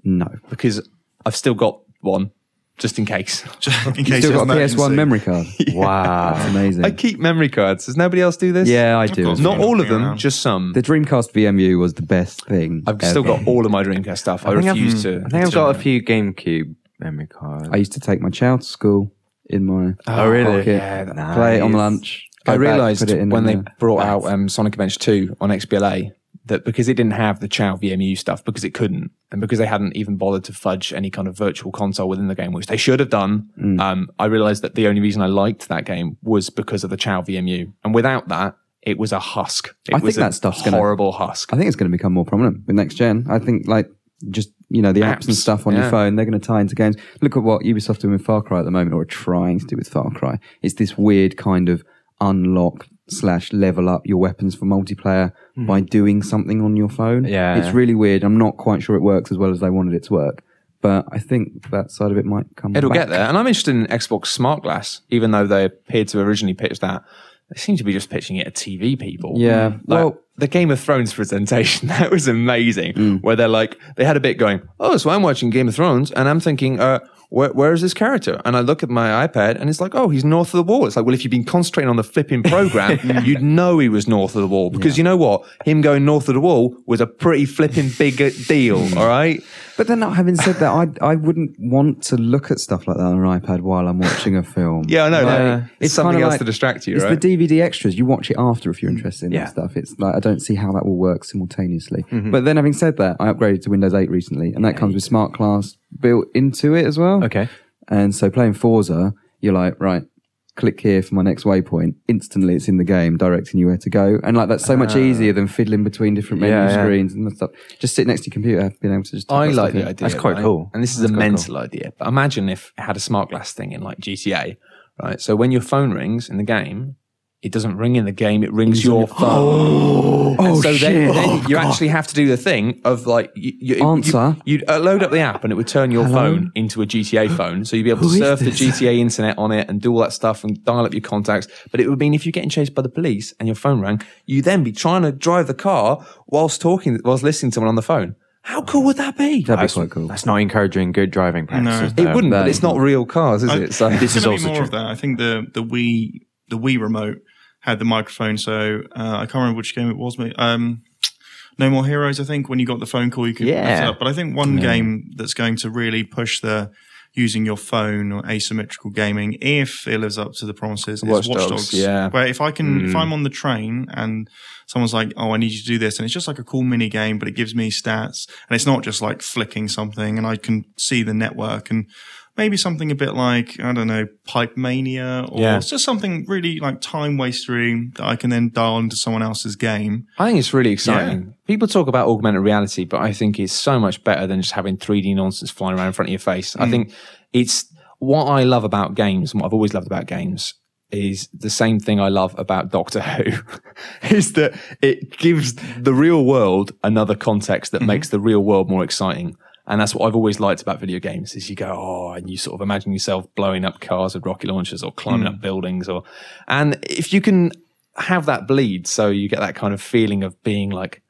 no. Because I've still got one, just in case. in case Still got a PS1 memory card. Wow. That's amazing. I keep memory cards. Does nobody else do this? yeah, I do. course. Not all of them, around. just some. The Dreamcast VMU was the best thing. I've still got all of my Dreamcast stuff. I, think I've- refuse to. I think I've got a few GameCube memory cards. I used to take my child to school in my Oh, really? pocket, Yeah, play it on lunch. I go back, realised put it in when in they brought out um, Sonic Adventure 2 on XBLA that because it didn't have the Chao VMU stuff, because it couldn't, and because they hadn't even bothered to fudge any kind of virtual console within the game, which they should have done, Mm. um, I realised that the only reason I liked that game was because of the Chao VMU. And without that, it was a husk. It I think that stuff's gonna- horrible husk. I think it's going to become more prominent with next gen. I think like just you know the apps, and stuff on yeah. your phone they're going to tie into games. Look at what Ubisoft doing with Far Cry at the moment, or trying to do with Far Cry. It's this weird kind of unlock slash level up your weapons for multiplayer by doing something on your phone. Yeah. it's really weird. I'm not quite sure it works as well as they wanted it to work, but I think that side of it might come. It'll back. get there. And I'm interested in Xbox Smart Glass, even though they appeared to originally pitch that. They seem to be just pitching it at TV people. Yeah, Like, well- the Game of Thrones presentation, that was amazing. Mm. Where they're like, they had a bit going, oh, so I'm watching Game of Thrones and I'm thinking, uh, where, where is this character? And I look at my iPad and it's like, oh, he's north of the wall. It's like, well, if you've been concentrating on the flipping program, you'd know he was north of the wall because you know what? Him going north of the wall was a pretty flipping big deal. All right. But then, having said that, I I wouldn't want to look at stuff like that on an iPad while I'm watching a film. Yeah, I know. Like, no, it's something else like- to distract you, It's right? the DVD extras. You watch it after if you're interested in Yeah. that stuff. It's like I don't see how that will work simultaneously. Mm-hmm. But then, having said that, I upgraded to Windows 8 recently, and that comes with Smart Glass built into it as well. Okay. And so playing Forza, you're like, right, click here for my next waypoint. Instantly, it's in the game, directing you where to go. And like that's so much ah. easier than fiddling between different menu Yeah, yeah. screens and stuff. Just sit next to your computer, being able to just. type I that like stuff the in. idea. That's quite right? cool. And this is a mental idea. But imagine if it had a smart glass thing in like GTA, right? So when your phone rings in the game, it doesn't ring in the game; it rings your phone. oh, so then, then you actually have to do the thing of like you, you, Answer. You, would uh, load up the app, and it would turn your phone into a GTA phone. So you'd be able to Who is surf the? GTA internet on it and do all that stuff and dial up your contacts. But it would mean if you're getting chased by the police and your phone rang, you then be trying to drive the car whilst talking, whilst listening to someone on the phone. How cool would that be? That'd be That's, quite cool. that's not encouraging good driving practices. It though. wouldn't, but it's not real cars, is it? So This is also more true. of that. I think the the Wii the Wii remote had the microphone, so uh, I can't remember which game it was. But, um, no More Heroes. I think when you got the phone call, you could. Yeah. up. But I think one game that's going to really push the using your phone or asymmetrical gaming, if it lives up to the promises, Watch is Watch Dogs, Dogs. yeah. Where if I can, Mm. if I'm on the train and someone's like, "Oh, I need you to do this," and it's just like a cool mini game, but it gives me stats, and it's not just like flicking something, and I can see the network and maybe something a bit like I don't know, Pipe Mania, or Yeah. just something really like time wastering that I can then dial into someone else's game. I think it's really exciting. People talk about augmented reality, but I think it's so much better than just having 3D nonsense flying around in front of your face. I hmm. think it's what I love about games and what I've always loved about games is the same thing I love about Doctor Who is that it gives the real world another context that hmm. makes the real world more exciting. And that's what I've always liked about video games is you go, oh, and you sort of imagine yourself blowing up cars with rocket launchers or climbing up buildings or, and if you can have that bleed, so you get that kind of feeling of being like,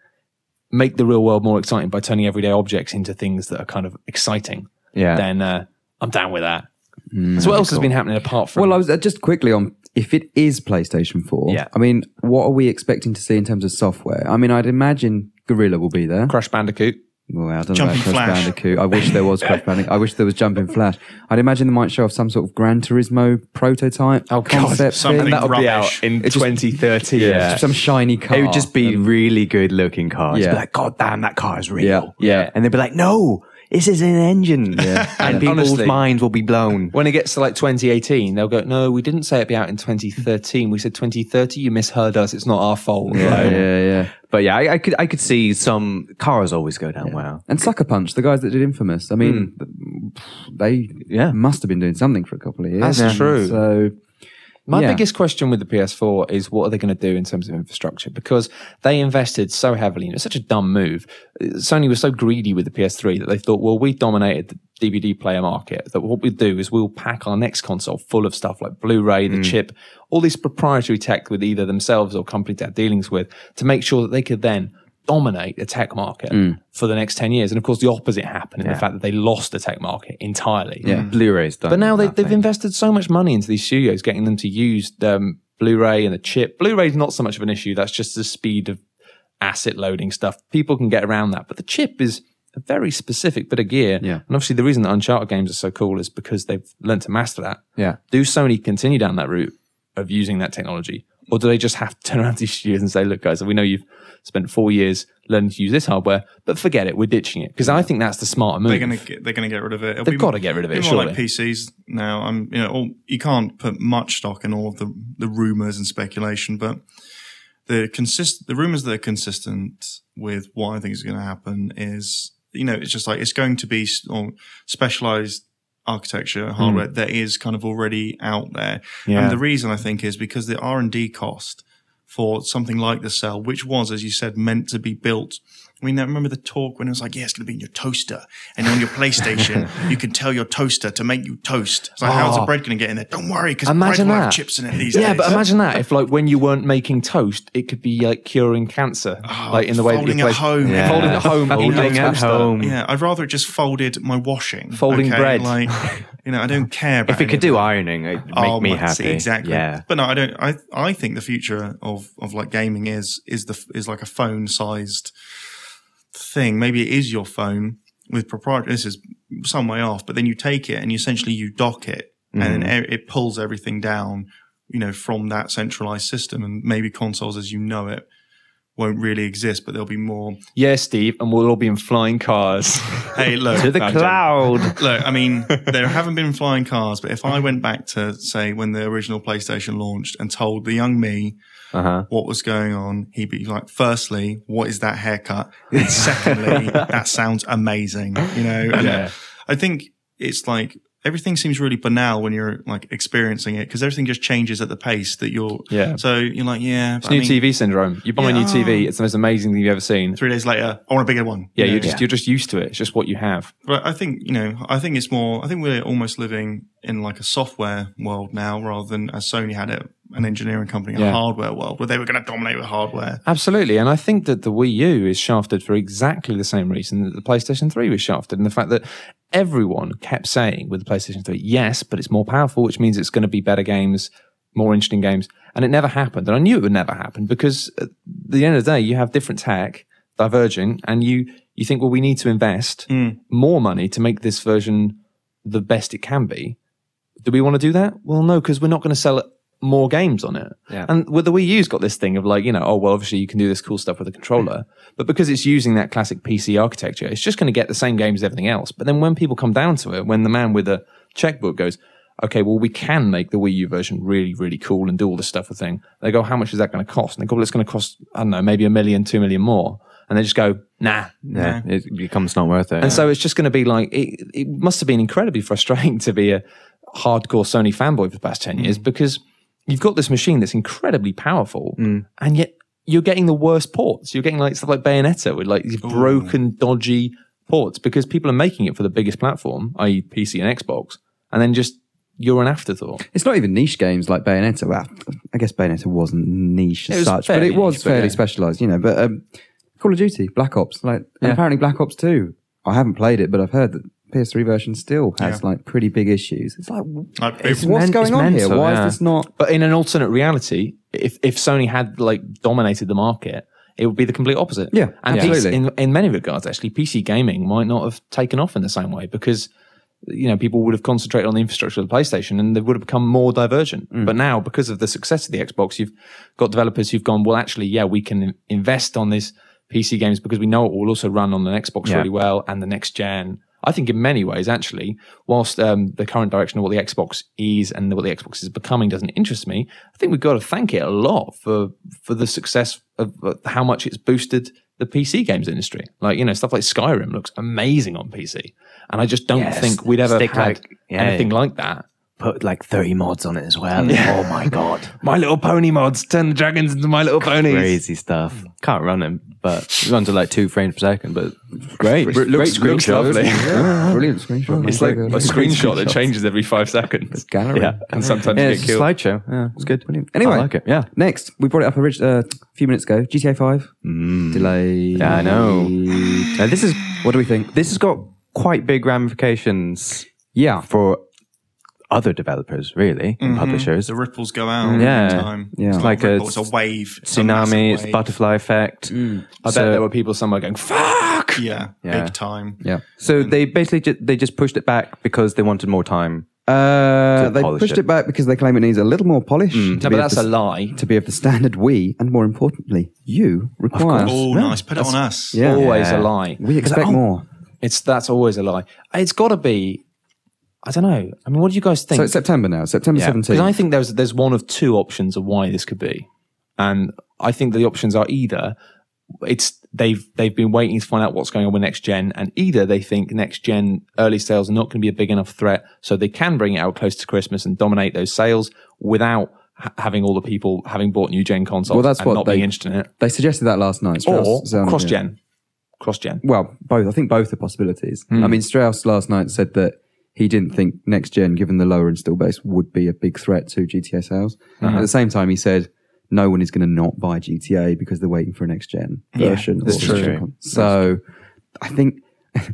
make the real world more exciting by turning everyday objects into things that are kind of exciting, Yeah. then uh, I'm down with that. so what else has been happening apart from? Well, I was uh, just quickly on if it is PlayStation 4. Yeah. I mean, what are we expecting to see in terms of software? I mean, I'd imagine Guerrilla will be there. Crash Bandicoot. Well, I don't know Jumping about Crash Flash. Bandicoot. I wish there was Crash Bandicoot. I wish there was Jumping Flash. I'd imagine they might show off some sort of Gran Turismo prototype Oh, God. concept Something thing. That'll be out in It's just- 2030. Yeah. Some shiny car. It would just be really good looking cars. Yeah. Be like, God damn, that car is real. Yeah, yeah. And they'd be like, no, this is an engine. Yeah. And people's Honestly. minds will be blown. When it gets to like 2018, they'll go, no, we didn't say it'd be out in 2013. We said 2030. You misheard us. It's not our fault. Yeah, Like, yeah, yeah. But yeah, I, I could I could see some cars always go down well. And Sucker Punch, the guys that did Infamous. I mean, hmm. they Yeah. must have been doing something for a couple of years. That's Yeah. true. So My Yeah. biggest question with the PS4 is what are they going to do in terms of infrastructure? Because they invested so heavily, and it's such a dumb move. Sony was so greedy with the PS3 that they thought, well, we dominated the DVD player market. That what we do is we'll pack our next console full of stuff like Blu-ray, the mm. chip, all this proprietary tech with either themselves or companies they have dealings with to make sure that they could then dominate the tech market for the next 10 years. And of course, the opposite happened in the fact that they lost the tech market entirely. Yeah. Blu-ray's done. But now they, they've invested so much money into these studios, getting them to use um, Blu-ray and the chip. Blu-ray's not so much of an issue. That's just the speed of asset loading stuff. People can get around that. But the chip is a very specific bit of gear. Yeah. And obviously the reason that Uncharted games are so cool is because they've learned to master that. Yeah. Do Sony continue down that route of using that technology? Or do they just have to turn around to these studios and say, look, guys, we know you've spent four years learning to use this hardware, but forget it. We're ditching it. Because I think that's the smarter move. They're gonna get, they're gonna get rid of it. It'll They've gotta get rid of it, more like. PCs now. I'm you know all, you can't put much stock in all of the the rumors and speculation, but the consist the rumors that are consistent with what I think is going to happen is you know it's just like it's going to be specialized architecture hardware hmm. that is kind of already out there. Yeah. And the reason I think is because the R and D cost for something like the cell, which was, as you said, meant to be built. I mean, I remember the talk when it was like, yeah, it's going to be in your toaster. And on your PlayStation, you can tell your toaster to make you toast. It's like, how's the Oh. bread going to get in there? Don't worry, because bread Imagine will that. have chips in it these Yeah, days. but imagine that if, like, when you weren't making toast, it could be like curing cancer, oh, like in the way that folding you at place- home. Yeah. folding at home, Folding at home. Yeah, I'd rather it just folded my washing. Folding okay? bread. Like, You know, I don't care about If it could do that. ironing, it'd oh, make Oh, me happy. see, exactly. Yeah. But no, I don't. I I think the future of of like gaming is is the is like a phone sized thing. Maybe it is your phone with proprietary. This is some way off, but then you take it and you essentially you dock it, and then Mm-hmm. it pulls everything down. You know, from that centralized system, and maybe consoles as you know it won't really exist, but there'll be more. Yeah, Steve, and we'll all be in flying cars. Hey, look, To the No, cloud. Look, I mean, there haven't been flying cars, but if I went back to say when the original PlayStation launched and told the young me Uh huh. what was going on, he'd be like, firstly, what is that haircut? And secondly, that sounds amazing, you know? And Yeah. I think it's like everything seems really banal when you're like experiencing it because everything just changes at the pace that you're. Yeah. So you're like, yeah. It's but I new mean, TV syndrome. You buy a new TV, it's the most amazing thing you've ever seen. Three days later, I want a bigger one. Yeah, you know? you're just you're just used to it. It's just what you have. But I think, you know, I think it's more, I think we're almost living in like a software world now rather than as Sony had it, an engineering company, Yeah. a hardware world where they were going to dominate with hardware. Absolutely. And I think that the Wii U is shafted for exactly the same reason that the PlayStation 3 was shafted. And the fact that everyone kept saying with the PlayStation 3, yes, but it's more powerful, which means it's going to be better games, more interesting games. And it never happened. And I knew it would never happen because at the end of the day, you have different tech diverging and you, you think, well, we need to invest hmm. more money to make this version the best it can be. Do we want to do that? Well, no, because we're not going to sell more games on it. Yeah. And with the Wii U's got this thing of like, you know, oh, well, obviously you can do this cool stuff with a controller, but because it's using that classic PC architecture, it's just going to get the same games as everything else. But then when people come down to it, when the man with the checkbook goes, okay, well, we can make the Wii U version really, really cool and do all this stuff with thing. They go, how much is that going to cost? And they go, well, it's going to cost, I don't know, maybe a million, two million more. And they just go, nah, Yeah. It becomes not worth it. and so it's just going to be like, it, it must have been incredibly frustrating to be a hardcore Sony fanboy for the past 10 mm. years because you've got this machine that's incredibly powerful and yet you're getting the worst ports. You're getting like stuff like Bayonetta with like these broken, dodgy ports because people are making it for the biggest platform, i.e. PC and Xbox. And then just, you're an afterthought. It's not even niche games like Bayonetta. Well, I guess Bayonetta wasn't niche as such, but it was niche, fairly yeah. specialized, you know. But um, Call of Duty, Black Ops, like and Yeah. apparently Black Ops Two. I haven't played it, but I've heard that PS3 version still has Yeah. like pretty big issues. It's like, Like, what's it- men- going it's on here? mental, Why yeah. is this not? But in an alternate reality, if, if Sony had like dominated the market, it would be the complete opposite. Yeah, and absolutely. PC, in in many regards, actually, PC gaming might not have taken off in the same way because you know people would have concentrated on the infrastructure of the PlayStation and they would have become more divergent. Mm. But now, because of the success of the Xbox, you've got developers who've gone, well, actually, yeah, we can invest on this PC games because we know it will also run on the Xbox Yeah. really well and the next gen. I think in many ways, actually, whilst um, the current direction of what the Xbox is and what the Xbox is becoming doesn't interest me, I think we've got to thank it a lot for for the success of uh, how much it's boosted the PC games industry. Like you know, stuff like Skyrim looks amazing on PC, and I just don't Yes. think we'd ever had like- yeah. anything like that. Put like 30 mods on it as well. Oh my God. My Little Pony mods turn the dragons into My Little Ponies. Crazy stuff. Can't run them, but it runs at like two frames per second, but great. It looks, Great looks screenshot. lovely. Yeah, brilliant screenshot. It's like a screenshot that changes every five seconds. gallery. Yeah. And sometimes Yeah, you it's get a killed. slideshow. Yeah, it's good. Anyway, I like it. Yeah. Next, we brought it up orig- uh, a few minutes ago. GTA Five delay. Mm. Yeah, I know. Now, this is What do we think? this has got quite big ramifications Yeah, for other developers, really, and mm-hmm. publishers. the ripples go out. Yeah. time. Yeah. It's, It's not like a a ripple, it's a wave. It's a massive Tsunami, it's wave. butterfly effect. Mm. I bet there were people somewhere going, fuck! Yeah, Yeah. big time. yeah. So they basically ju- they just pushed it back because they wanted more time. Uh, they pushed it. it. back because they claim it needs a little more polish. Mm, to No, but that's the, a lie. to be of the standard we, and more importantly, you require. Oh, nice. Put it on us. Yeah. Always Yeah. a lie. We expect Oh, more. It's that's always a lie. It's got to be. I don't know. I mean, what do you guys think? So it's September now, September Yeah, seventeenth. Because I think there's there's one of two options of why this could be, and I think the options are either it's they've they've been waiting to find out what's going on with next gen, and either they think next gen early sales are not going to be a big enough threat, so they can bring it out close to Christmas and dominate those sales without ha- having all the people having bought new gen consoles Well, that's and what not they- being interested in it, they suggested that last night. or Strauss, um, cross gen, cross gen. Well, both. I think both are possibilities. Hmm. I mean, Strauss last night said that he didn't think next gen, given the lower install base, would be a big threat to GTA sales. Uh-huh. At the same time, he said no one is going to not buy GTA because they're waiting for a next gen version. that's or- true. So I think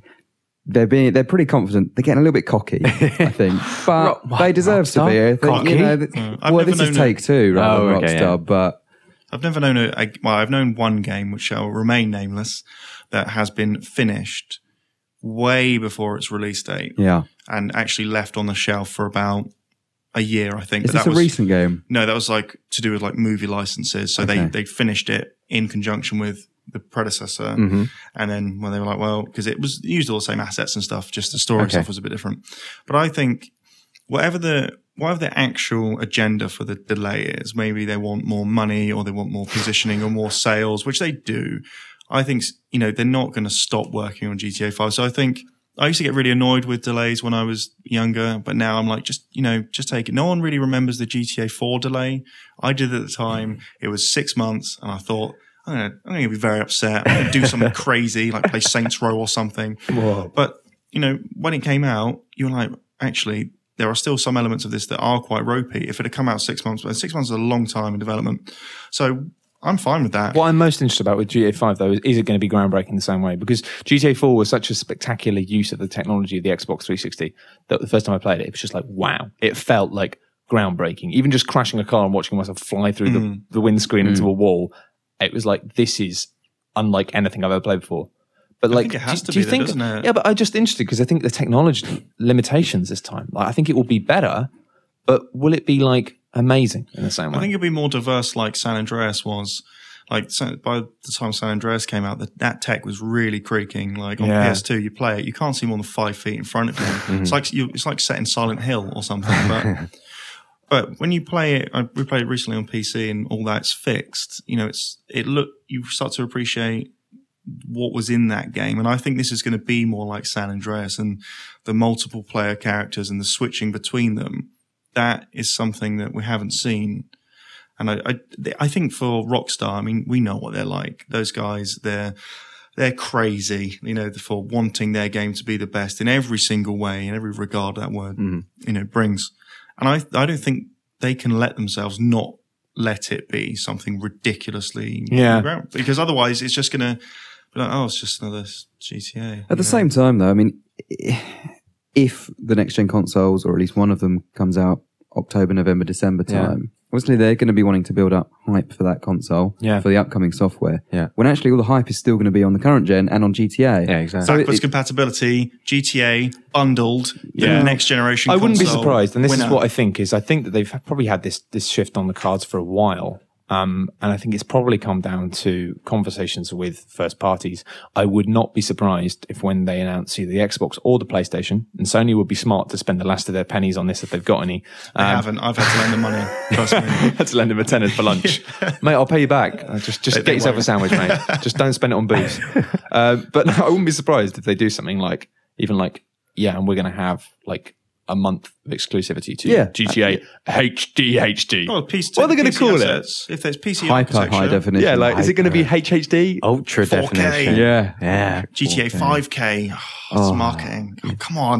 they're being they're pretty confident. They're getting a little bit cocky, I think, but Rock- they deserve to be. I think, Cocky? You know, th- I've well, this is Take it. Two rather Oh, than okay, Rockstar, yeah. but I've never known a, a well, I've known one game which shall remain nameless that has been finished way before its release date yeah. and actually left on the shelf for about a year, I think. Is but this that a was, recent game? No, that was like to do with like movie licenses. So they Okay. they finished it in conjunction with the predecessor, Mm-hmm. and then when they were like, well, because it was used all the same assets and stuff, just the story Okay. stuff was a bit different. But I think whatever the whatever the actual agenda for the delay is, maybe they want more money or they want more positioning or more sales, which they do. I think you know they're not going to stop working on GTA Five. So I think. I used to get really annoyed with delays when I was younger, but now I'm like, just, you know, just take it. No one really remembers the GTA 4 delay. I did at the time. It was six months and I thought, I'm going to, I'm going to be very upset. I'm going to do something crazy, like play Saints Row or something. But, you know, when it came out, you were like, actually, there are still some elements of this that are quite ropey. If it had come out six months, but six months is a long time in development. So I'm fine with that. What I'm most interested about with GTA 5 though is, is it going to be groundbreaking the same way? Because GTA 4 was such a spectacular use of the technology of the Xbox 360 that the first time I played it, it was just like wow. It felt like groundbreaking. Even just crashing a car and watching myself fly through the, mm. the windscreen into mm. a wall, it was like this is unlike anything I've ever played before. But like, think it has do, to do you be though, think? doesn't it? Yeah, but I'm just interested because I think the technology limitations this time. Like, I think it will be better, but will it be like amazing in the same way? I think it'll be more diverse like San Andreas was. Like by the time San Andreas came out, that that tech was really creaking. Like on Yeah. PS2, you play it, you can't see more than five feet in front of you. It's like you, it's like set in Silent Hill or something. But but when you play it, I, we played it recently on PC, and all that's fixed. You know, it's it look you start to appreciate what was in that game. And I think this is going to be more like San Andreas and the multiple player characters and the switching between them. That is something that we haven't seen. And I, I, I think for Rockstar, I mean, we know what they're like. Those guys, they're, they're crazy, you know, for wanting their game to be the best in every single way, in every regard that word, mm-hmm. you know, brings. And I, I don't think they can let themselves not let it be something ridiculously, Yeah. because otherwise it's just going to be like, oh, it's just another GTA. At the same time, though, I mean, if the next gen consoles, or at least one of them, comes out October, November, December Yeah. time, obviously they're going to be wanting to build up hype for that console, Yeah. for the upcoming software. Yeah. When actually all the hype is still going to be on the current gen and on GTA. Yeah, exactly. So Backwards it- compatibility, GTA bundled, Yeah. the next generation. I wouldn't be surprised, and this is what I think is. I think that they've probably had this this shift on the cards for a while, um, and I think it's probably come down to conversations with first parties. I would not be surprised if when they announce either the Xbox or the PlayStation, and Sony would be smart to spend the last of their pennies on this if they've got any. I Um, haven't. I've had to lend them money. Trust me. had to lend them a tenner for lunch, mate. I'll pay you back. Uh, just just They- get they yourself a won't. sandwich, mate. just don't spend it on booze. Uh, but I wouldn't be surprised if they do something like even like yeah, and we're going to have like a month of exclusivity to Yeah. GTA HD HD. Well, PC, What are they gonna PC call it? If there's PC hyper high definition. yeah, like is it going to be HHD? Ultra 4K. definition. Yeah. Yeah. GTA 5K. Oh, it's marketing. Oh, come on.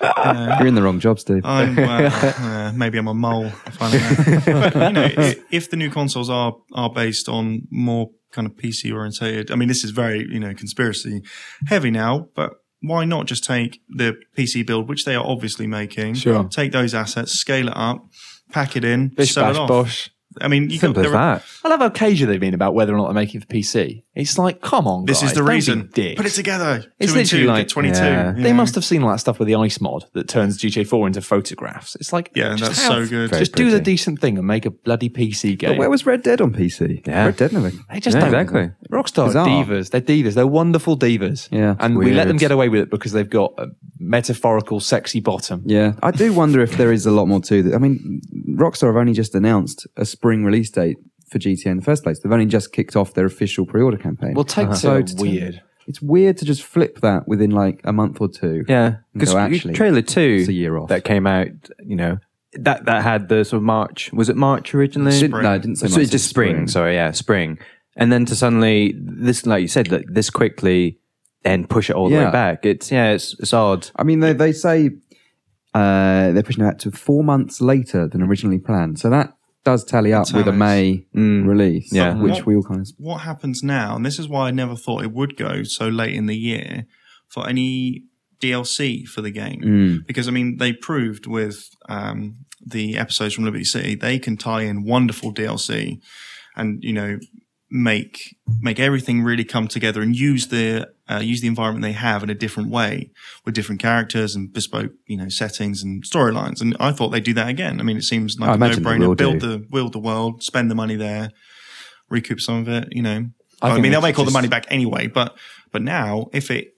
You're in the wrong job, Steve. I'm, well, uh, maybe I'm a mole. if I don't. But, you know, i- if the new consoles are are based on more kind of PC orientated, I mean, this is very you know conspiracy heavy now, but why not just take the PC build, which they are obviously making, Sure. take those assets, scale it up, pack it in, Bish sell bash it off. bosh. I mean, you Simple got, as there are- that. I love how cagey they've been about whether or not they're making it for PC. It's like, come on, This guys, is the reason. Put it together. It's two and literally two, like- get 22. Yeah. They must have seen all that stuff with the ice mod that turns GTA 4 into photographs. It's like, Yeah, just that's have- so good. Very Just do the decent thing and make a bloody PC game. But where was Red Dead on PC? Yeah. Red Dead never. They just Yeah, don't. exactly. Rockstar Bizarre. divas. They're divas. They're wonderful divas. Yeah, and we let them get away with it because they've got a metaphorical, sexy bottom. Yeah, I do wonder if there is a lot more to that. I mean, Rockstar have only just announced a spring release date for GTA in the first place. They've only just kicked off their official pre-order campaign. Well, take uh-huh. So two. to- weird. it's weird to just flip that within like a month or two. Yeah, And because go, actually, trailer two it's a year off. that came out, you know, that that had the sort of March. Was it March originally? Didn't- no, it didn't say So much, it's just spring. spring. Sorry, yeah, spring. And then to suddenly this, like you said, like this quickly, then push it all the Yeah. way back. It's yeah, it's it's odd. I mean, they they say uh, they're pushing it out to four months later than originally planned. So that does tally up with a tallies. May release, Yeah. which What- we all kind of what happens now, and this is why I never thought it would go so late in the year, for any DLC for the game because I mean they proved with um, the episodes from Liberty City they can tie in wonderful DLC and you know make make everything really come together and use the uh, use the environment they have in a different way with different characters and bespoke you know settings and storylines and I thought they'd do that again I mean it seems like I a imagine they will no-brainer build do. the build the world spend the money there recoup some of it you know I I, mean they'll make all the money back anyway but but now if it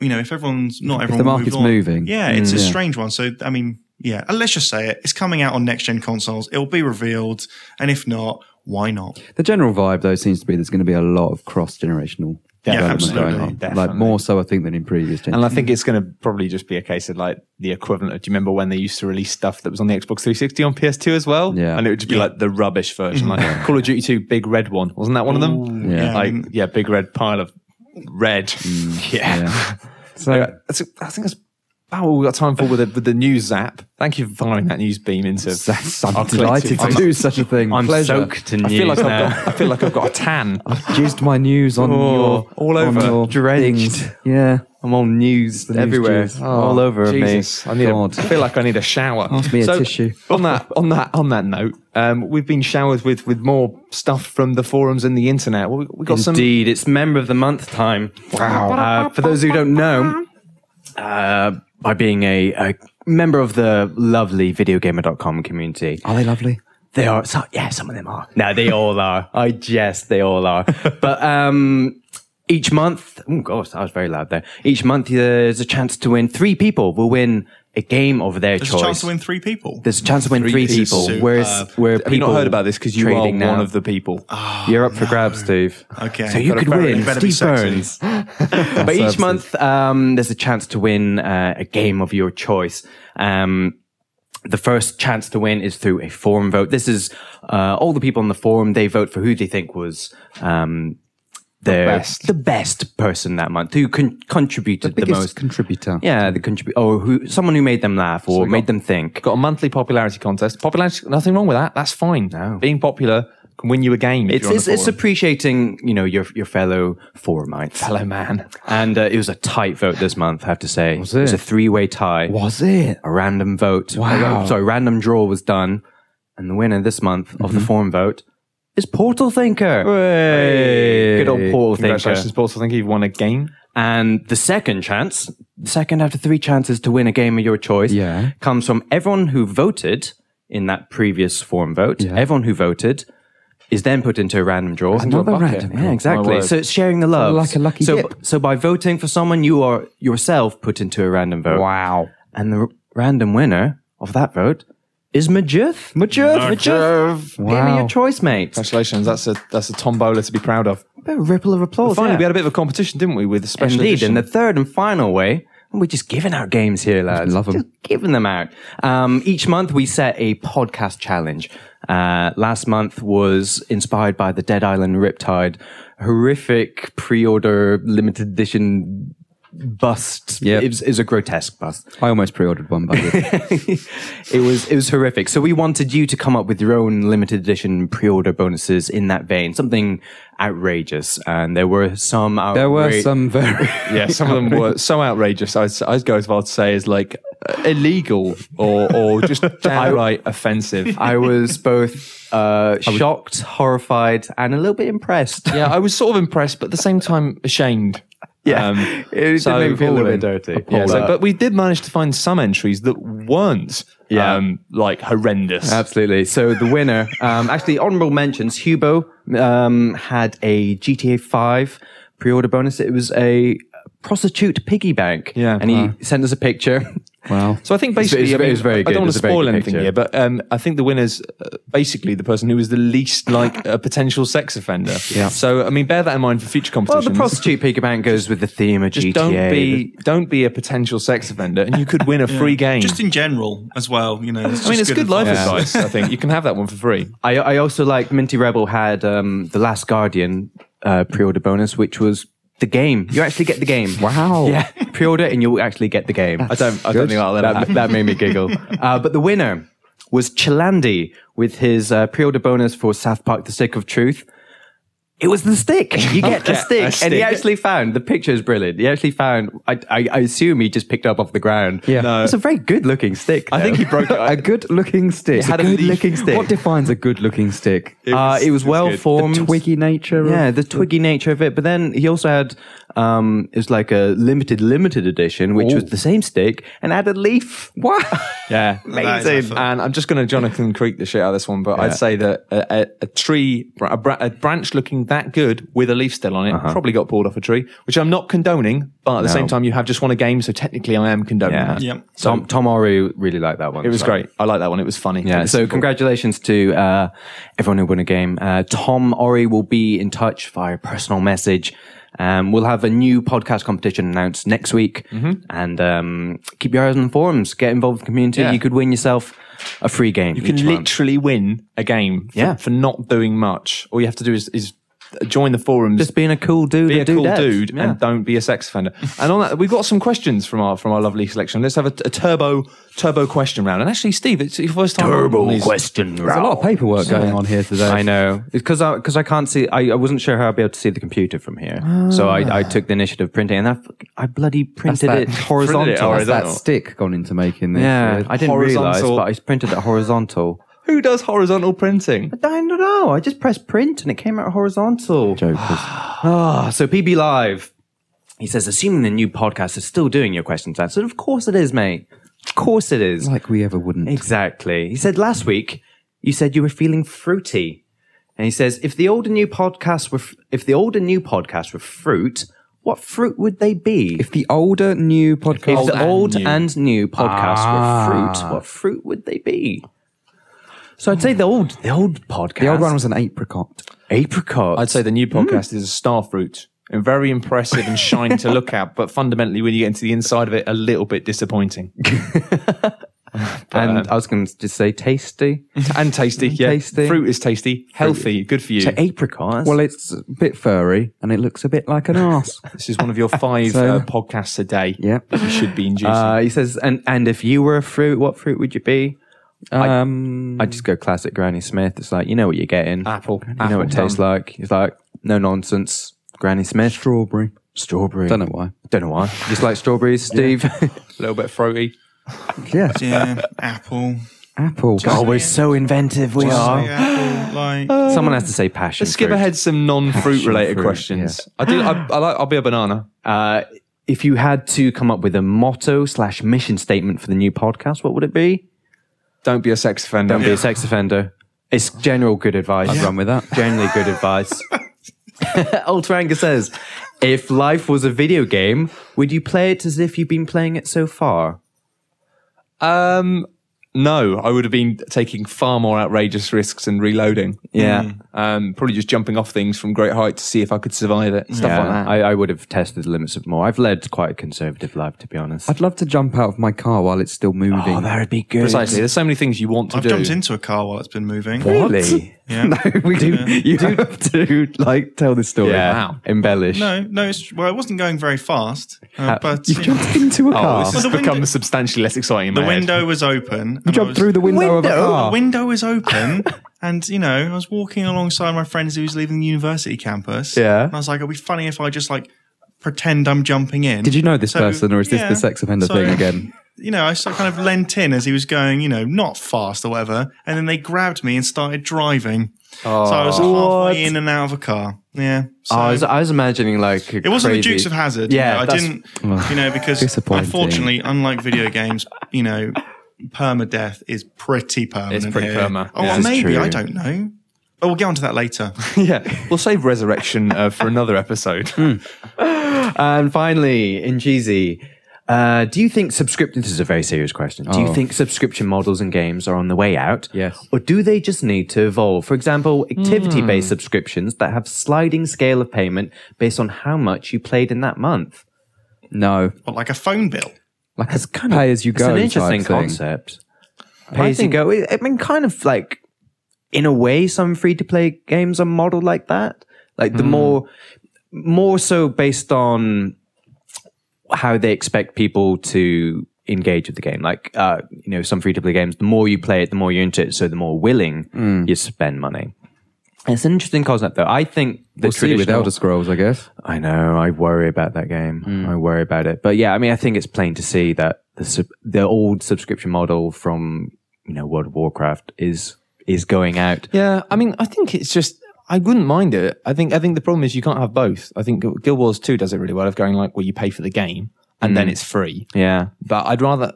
you know, if everyone's not If everyone the market's on. moving. yeah, it's a Mm. Yeah. strange one. So I mean, yeah, and let's just say it: it's coming out on next gen consoles. It'll be revealed, and if not, why not? The general vibe, though, seems to be there's going to be a lot of cross generational Yeah, development absolutely, going on. Like more so, I think, than in previous And. I think it's going to probably just be a case of like the equivalent of. Do you remember when they used to release stuff that was on the Xbox 360 on PS2 as well? Yeah. and it would just be like the rubbish version, like mm-hmm. Call of Duty 2 Big Red one. Wasn't that one of them? Yeah. like yeah, big red pile of red. Mm. yeah. yeah. So that's, I think that's about all we've got time for with the, with the news zap. Thank you for firing that news beam into. That's, I'm our delighted collective- to do such a thing. I'm Pleasure. soaked in I news feel like I've now. got. I feel like I've got a tan. I've jizzed my news on Oh, your all on over. your Drenched. things. Yeah. I'm all news news everywhere, juice. all over Oh, Jesus. I need. A, God. I feel like I need a shower. Pass me a tissue. On that, on that, on that note, um, we've been showered with with more stuff from the forums and the internet. We, we got some. Indeed, it's member of the month time. Wow. Uh, for those who don't know, uh, by being a, a member of the lovely videogamer.com community, Are they lovely? they are, so, yeah, some of them are. No, they all are. I jest, they all are. But, um, each month, oh gosh, that was very loud there. Each month, there's a chance to win. Three people will win a game of their There's choice. There's a chance to win three people. There's a chance to win Three three, people. people. Whereas, Superb. where Have you people not heard about this? Because you are trading one now. of the people. You're up for grabs, Steve. Okay. So you could better- win better Steve sexy. Burns. but each month, um, there's a chance to win uh, a game of your choice. Um, the first chance to win is through a forum vote. This is uh, all the people on the forum. They vote for who they think was um, their, best. the best person that month, who con- contributed the, Biggest most. contributor. yeah, the contributor or who someone who made them laugh or we made got- them think. Got a monthly popularity contest. Popularity, nothing wrong with that. That's fine. No. Being popular can win you a game. It's it's, it's appreciating you know your your fellow forumites. Hello, man. And uh, it was a tight vote this month, I have to say. Was it? it was a three way tie. Was it? A random vote. Wow. Sorry, random draw was done. And the winner this month of the forum vote is Portal Thinker. Hey. Good old Portal Congratulations, Thinker. Paul. I think you've won a game. And the second chance, the second after three chances to win a game of your choice, Yeah. comes from everyone who voted in that previous forum vote. Yeah. Everyone who voted is then put into a random draw. Another random. Yeah, exactly. So it's sharing the love. like a lucky so, dip. so by voting for someone, you are yourself put into a random vote. Wow. And the r- random winner of that vote is Majuth. Majuth. Majuth. Give me Wow. your choice, mate. Congratulations. That's a that's a tombola to be proud of. A bit of a ripple of applause. Finally, yeah. we had a bit of a competition, didn't we, with the special Indeed. edition? And the third and final way, we're just giving out games here, lads. love 'em. Just giving them out. Um, each month we set a podcast challenge. Uh, last month was inspired by the Dead Island Riptide horrific pre-order limited edition bust. Yep. It was, it was a grotesque bust. I almost pre-ordered one, but it was it was horrific. So we wanted you to come up with your own limited edition pre-order bonuses in that vein, something outrageous. And there were some. Out there were some very. yeah, some of them were so outrageous. I'd, I'd go as far to say is like uh, illegal or or just downright offensive. I was both uh, shocked, horrified, and a little bit impressed. yeah, I was sort of impressed, but at the same time ashamed. Yeah. Um, It did make me feel a little bit dirty. Yeah, so, But- we did manage to find some entries that weren't Yeah. um, like horrendous. Absolutely. So the winner, um, actually, honorable mentions. Hubo um, had a GTA 5 pre-order bonus. It was a prostitute piggy bank. Yeah. and he Wow. sent us a picture. Wow. So I think basically, it's I, mean, it's very I don't want to spoil anything picture. here, but um, I think the winner's uh, basically the person who is the least like a potential sex offender. Yeah. So I mean, bear that in mind for future competitions. well, the prostitute piggy bank goes with the theme of just GTA. don't be don't be a potential sex offender, and you could win a free game. Just in general as well, you know. I mean, it's good, life advice. I think you can have that one for free. I, I also like Minty Rebel had um, the Last Guardian uh, pre-order bonus, which was the game. You actually get the game. Wow. Yeah, pre-order and you'll actually get the game. I don't. I don't think I'll let that that, that made me giggle. Uh, but the winner was Chilandi with his uh, pre-order bonus for South Park: The Stick of Truth. It was the stick. You get the Yeah, stick. a And he actually found, the picture is brilliant. He actually found, I, I, I assume he just picked up off the ground. Yeah. No. It's a very good looking stick. I think he broke it. a good looking stick. had a good good-looking stick. What defines a good looking stick? It uh, was- it was it was well good. formed. the twiggy nature. Yeah, of the twiggy nature of it. But then he also had, um, it was like a limited, limited edition, which was Oh. the same stick and had a leaf. What? Yeah, amazing. effort. And I'm just going to Jonathan Creek the shit out of this one, but I'd say that a, a, a tree, a, bra- a branch looking that good with a leaf still on it, Uh-huh. probably got pulled off a tree, which I'm not condoning. But at the same time, you have just won a game, so technically I am condoning Yeah. that. Yep. Tom, Tom Orry really liked that one. It was so- great. I like that one. It was funny. Yeah, was so simple. congratulations to uh, everyone who won a game. Uh, Tom Orry will be in touch via personal message. Um, we'll have a new podcast competition announced next week, and um, keep your eyes on the forums. Get involved with the community. Yeah. You could win yourself a free game. You can month. literally win a game for, Yeah. for not doing much. All you have to do is, is join the forums. just being a cool dude. be a and cool dudette. dude Yeah. and don't be a sex offender. and on that, we've got some questions from our from our lovely selection. Let's have a, a turbo turbo question round. And actually, Steve, it's your first time on these. question. There's a lot of paperwork going on here today. I know because I because I can't see. I, I wasn't sure how I'd be able to see the computer from here, so I, I took the initiative of printing, and I, I bloody printed that- it horizontal. printed it That's that stick gone into making this. Yeah, I didn't realize, but I printed it horizontal. Who does horizontal printing? I don't know. I just pressed print and it came out horizontal. Jokers. Ah, so PB Live. He says, assuming the new podcast is still doing your questions answered. Of course it is, mate. Of course it is. like we ever wouldn't. Exactly. He said last week you said you were feeling fruity, and he says if the old and new podcast were f- if the old and new podcast were fruit, what fruit would they be? If the older new podcast, If podcast, the and old new. and new podcasts Ah. were fruit, what fruit would they be? So I'd say the old the old podcast. the old one was an apricot. apricot. I'd say the new podcast is a star fruit. And very impressive and shiny to look at, but fundamentally, when you get into the inside of it, a little bit disappointing and I was going to just say tasty. and tasty. Yeah, Tasty. fruit is tasty, healthy, good for you. So apricot. Well, it's a bit furry and it looks a bit like an ass. This is one of your five So- uh, podcasts a day. Yeah. that you should be inducing. uh, he says, and and if you were a fruit, what fruit would you be? Um, I just go classic Granny Smith. It's like you know what you're getting. Apple. You know what it tastes like. It's like no nonsense. Granny Smith. strawberry. Strawberry. Don't know why. Don't know why. Just like strawberries, Steve. A little bit throaty. Yeah, Yeah, Apple. apple. oh, we're so inventive. We are. Apple, like Someone has to say passion. Let's skip fruit. ahead some non-fruit related fruit, questions. I do. I, I like. I'll be a banana. Uh, if you had to come up with a motto slash mission statement for the new podcast, what would it be? Don't be a sex offender. Don't be a sex offender. It's general good advice. I'd run with that. Generally good advice. Ultranga says, if life was a video game, would you play it as if you've been playing it so far? Um, no, I would have been taking far more outrageous risks and reloading. Yeah. Um, probably just jumping off things from great height to see if I could survive it. Stuff Yeah, like that. I, I would have tested the limits of more. I've led quite a conservative life, to be honest. I'd love to jump out of my car while it's still moving. oh, that would be good. Precisely. There's so many things you want to I've do. jumped into a car while it's been moving. Really? Yeah. no, we do. You do have to like tell the story. Yeah. Wow. Embellish. No, no, it's, well, I wasn't going very fast, uh, but You jumped into a Oh, car. this has become window- substantially less exciting. In the my head. window was open. you jumped through the window, of a The car. window was open, and you know, I was walking alongside my friends who was leaving the university campus. Yeah. and I was like, "It'd be funny if I just like pretend I'm jumping in." Did you know this So, person, or is this the sex offender So, thing again? You know, I sort of kind of leant in as he was going, you know, not fast or whatever, and then they grabbed me and started driving. Oh, so I was oh. What? halfway in and out of a car. Yeah, so Oh, I, was, I was imagining like it wasn't crazy- the Dukes of Hazzard. Yeah, you know, I didn't, you know, because unfortunately, unlike video games, you know, permadeath is pretty permanent. It's pretty here. perma. Oh, Yeah. well, maybe true. I don't know. But we'll get onto that later. yeah, we'll save resurrection uh, for another episode. Hmm. And finally, in Jeezy, uh, do you think subscription? This is a very serious question. Do you Oh. think subscription models and games are on the way out? Yes. Or do they just need to evolve? For example, activity-based subscriptions that have sliding scale of payment based on how much you played in that month. No, What, like a phone bill? Like a pay as you It's go. an interesting concept. Pay as you go. I mean, kind of like, in a way, some free-to-play games are modeled like that. Like the more, more so based on how they expect people to engage with the game. Like, uh, you know, some free to play games, the more you play it, the more you're into it. So the more willing you spend money. It's an interesting concept, though. I think the We'll see with Elder Scrolls, I guess. I know. I worry about that game. Hmm. I worry about it. But yeah, I mean, I think it's plain to see that the sub- the old subscription model from you know World of Warcraft is is going out. Yeah, I mean, I think it's just I wouldn't mind it. I think I think the problem is you can't have both. I think Guild Wars Two does it really well of going like, well, you pay for the game and then it's free. Yeah. But I'd rather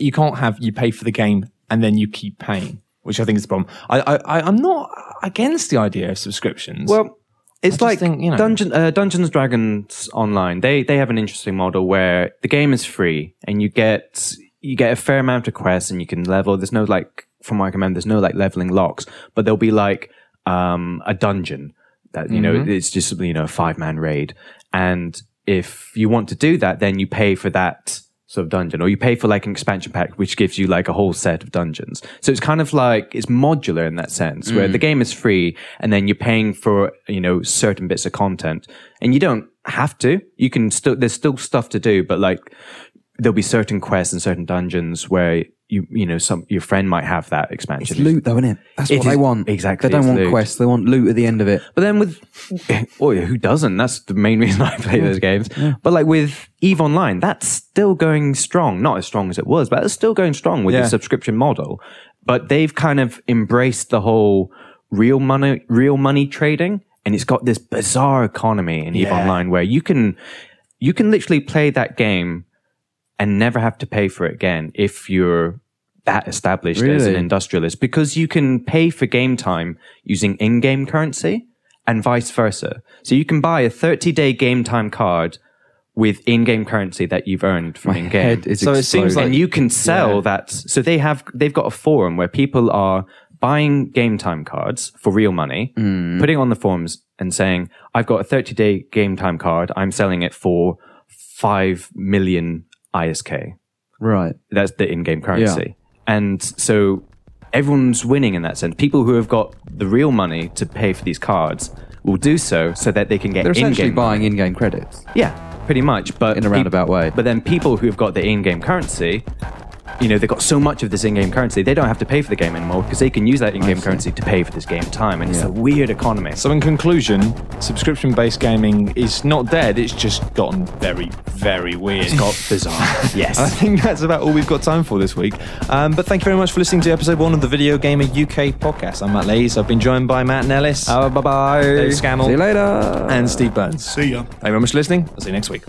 you can't have you pay for the game and then you keep paying, which I think is the problem. I, I I- I'm not against the idea of subscriptions. Well, it's like think, you know- Dungeon, uh, Dungeons Dragons Online. They they have an interesting model where the game is free and you get you get a fair amount of quests and you can level. There's no like, from what I can remember, there's no like leveling locks, but there'll be like um, a dungeon that you know it's just you know a five man raid, and if you want to do that, then you pay for that sort of dungeon, or you pay for like an expansion pack, which gives you like a whole set of dungeons. So it's kind of like it's modular in that sense, where the mm. game is free, and then you're paying for you know certain bits of content, and you don't have to. You can still there's still stuff to do, but like there'll be certain quests and certain dungeons where you you know some your friend might have that expansion. It's loot, though, isn't it? That's It what they want. exactly, They don't want loot. quests. They want loot at the end of it. But then with, oh yeah, who doesn't? That's the main reason I play those games. But like with Eve Online, that's still going strong. Not as strong as it was, but it's still going strong with Yeah. the subscription model. But they've kind of embraced the whole real money, real money trading, and it's got this bizarre economy in Eve Yeah. Online where you can, you can literally play that game and never have to pay for it again if you're that established as an industrialist because you can pay for game time using in-game currency and vice versa. So you can buy a 30-day game time card with in-game currency that you've earned from in-game. Head is So it seems like- and you can sell that. So they have they've got a forum where people are buying game time cards for real money, Mm. putting on the forums and saying, "I've got a 30-day game time card. I'm selling it for five million ISK." right. That's the in-game currency. And so everyone's winning in that sense. People who have got the real money to pay for these cards will do so so that they can get They're essentially in-game buying in-game credits. yeah, pretty much. But In a roundabout way. But then people who have got the in-game currency, you know, they've got so much of this in-game currency, they don't have to pay for the game anymore because they can use that in-game currency to pay for this game time, and it's a weird economy. So, in conclusion, subscription based gaming is not dead, it's just gotten very, very weird. It's got bizarre. yes. I think that's about all we've got time for this week. Um, but thank you very much for listening to episode one of the Video Gamer UK podcast. I'm Matt Lees. I've been joined by Matt Nellis, Uh, bye bye. Dave Scammell, See you later. and Steve Burns. See ya. Thank you very much for listening. I'll see you next week.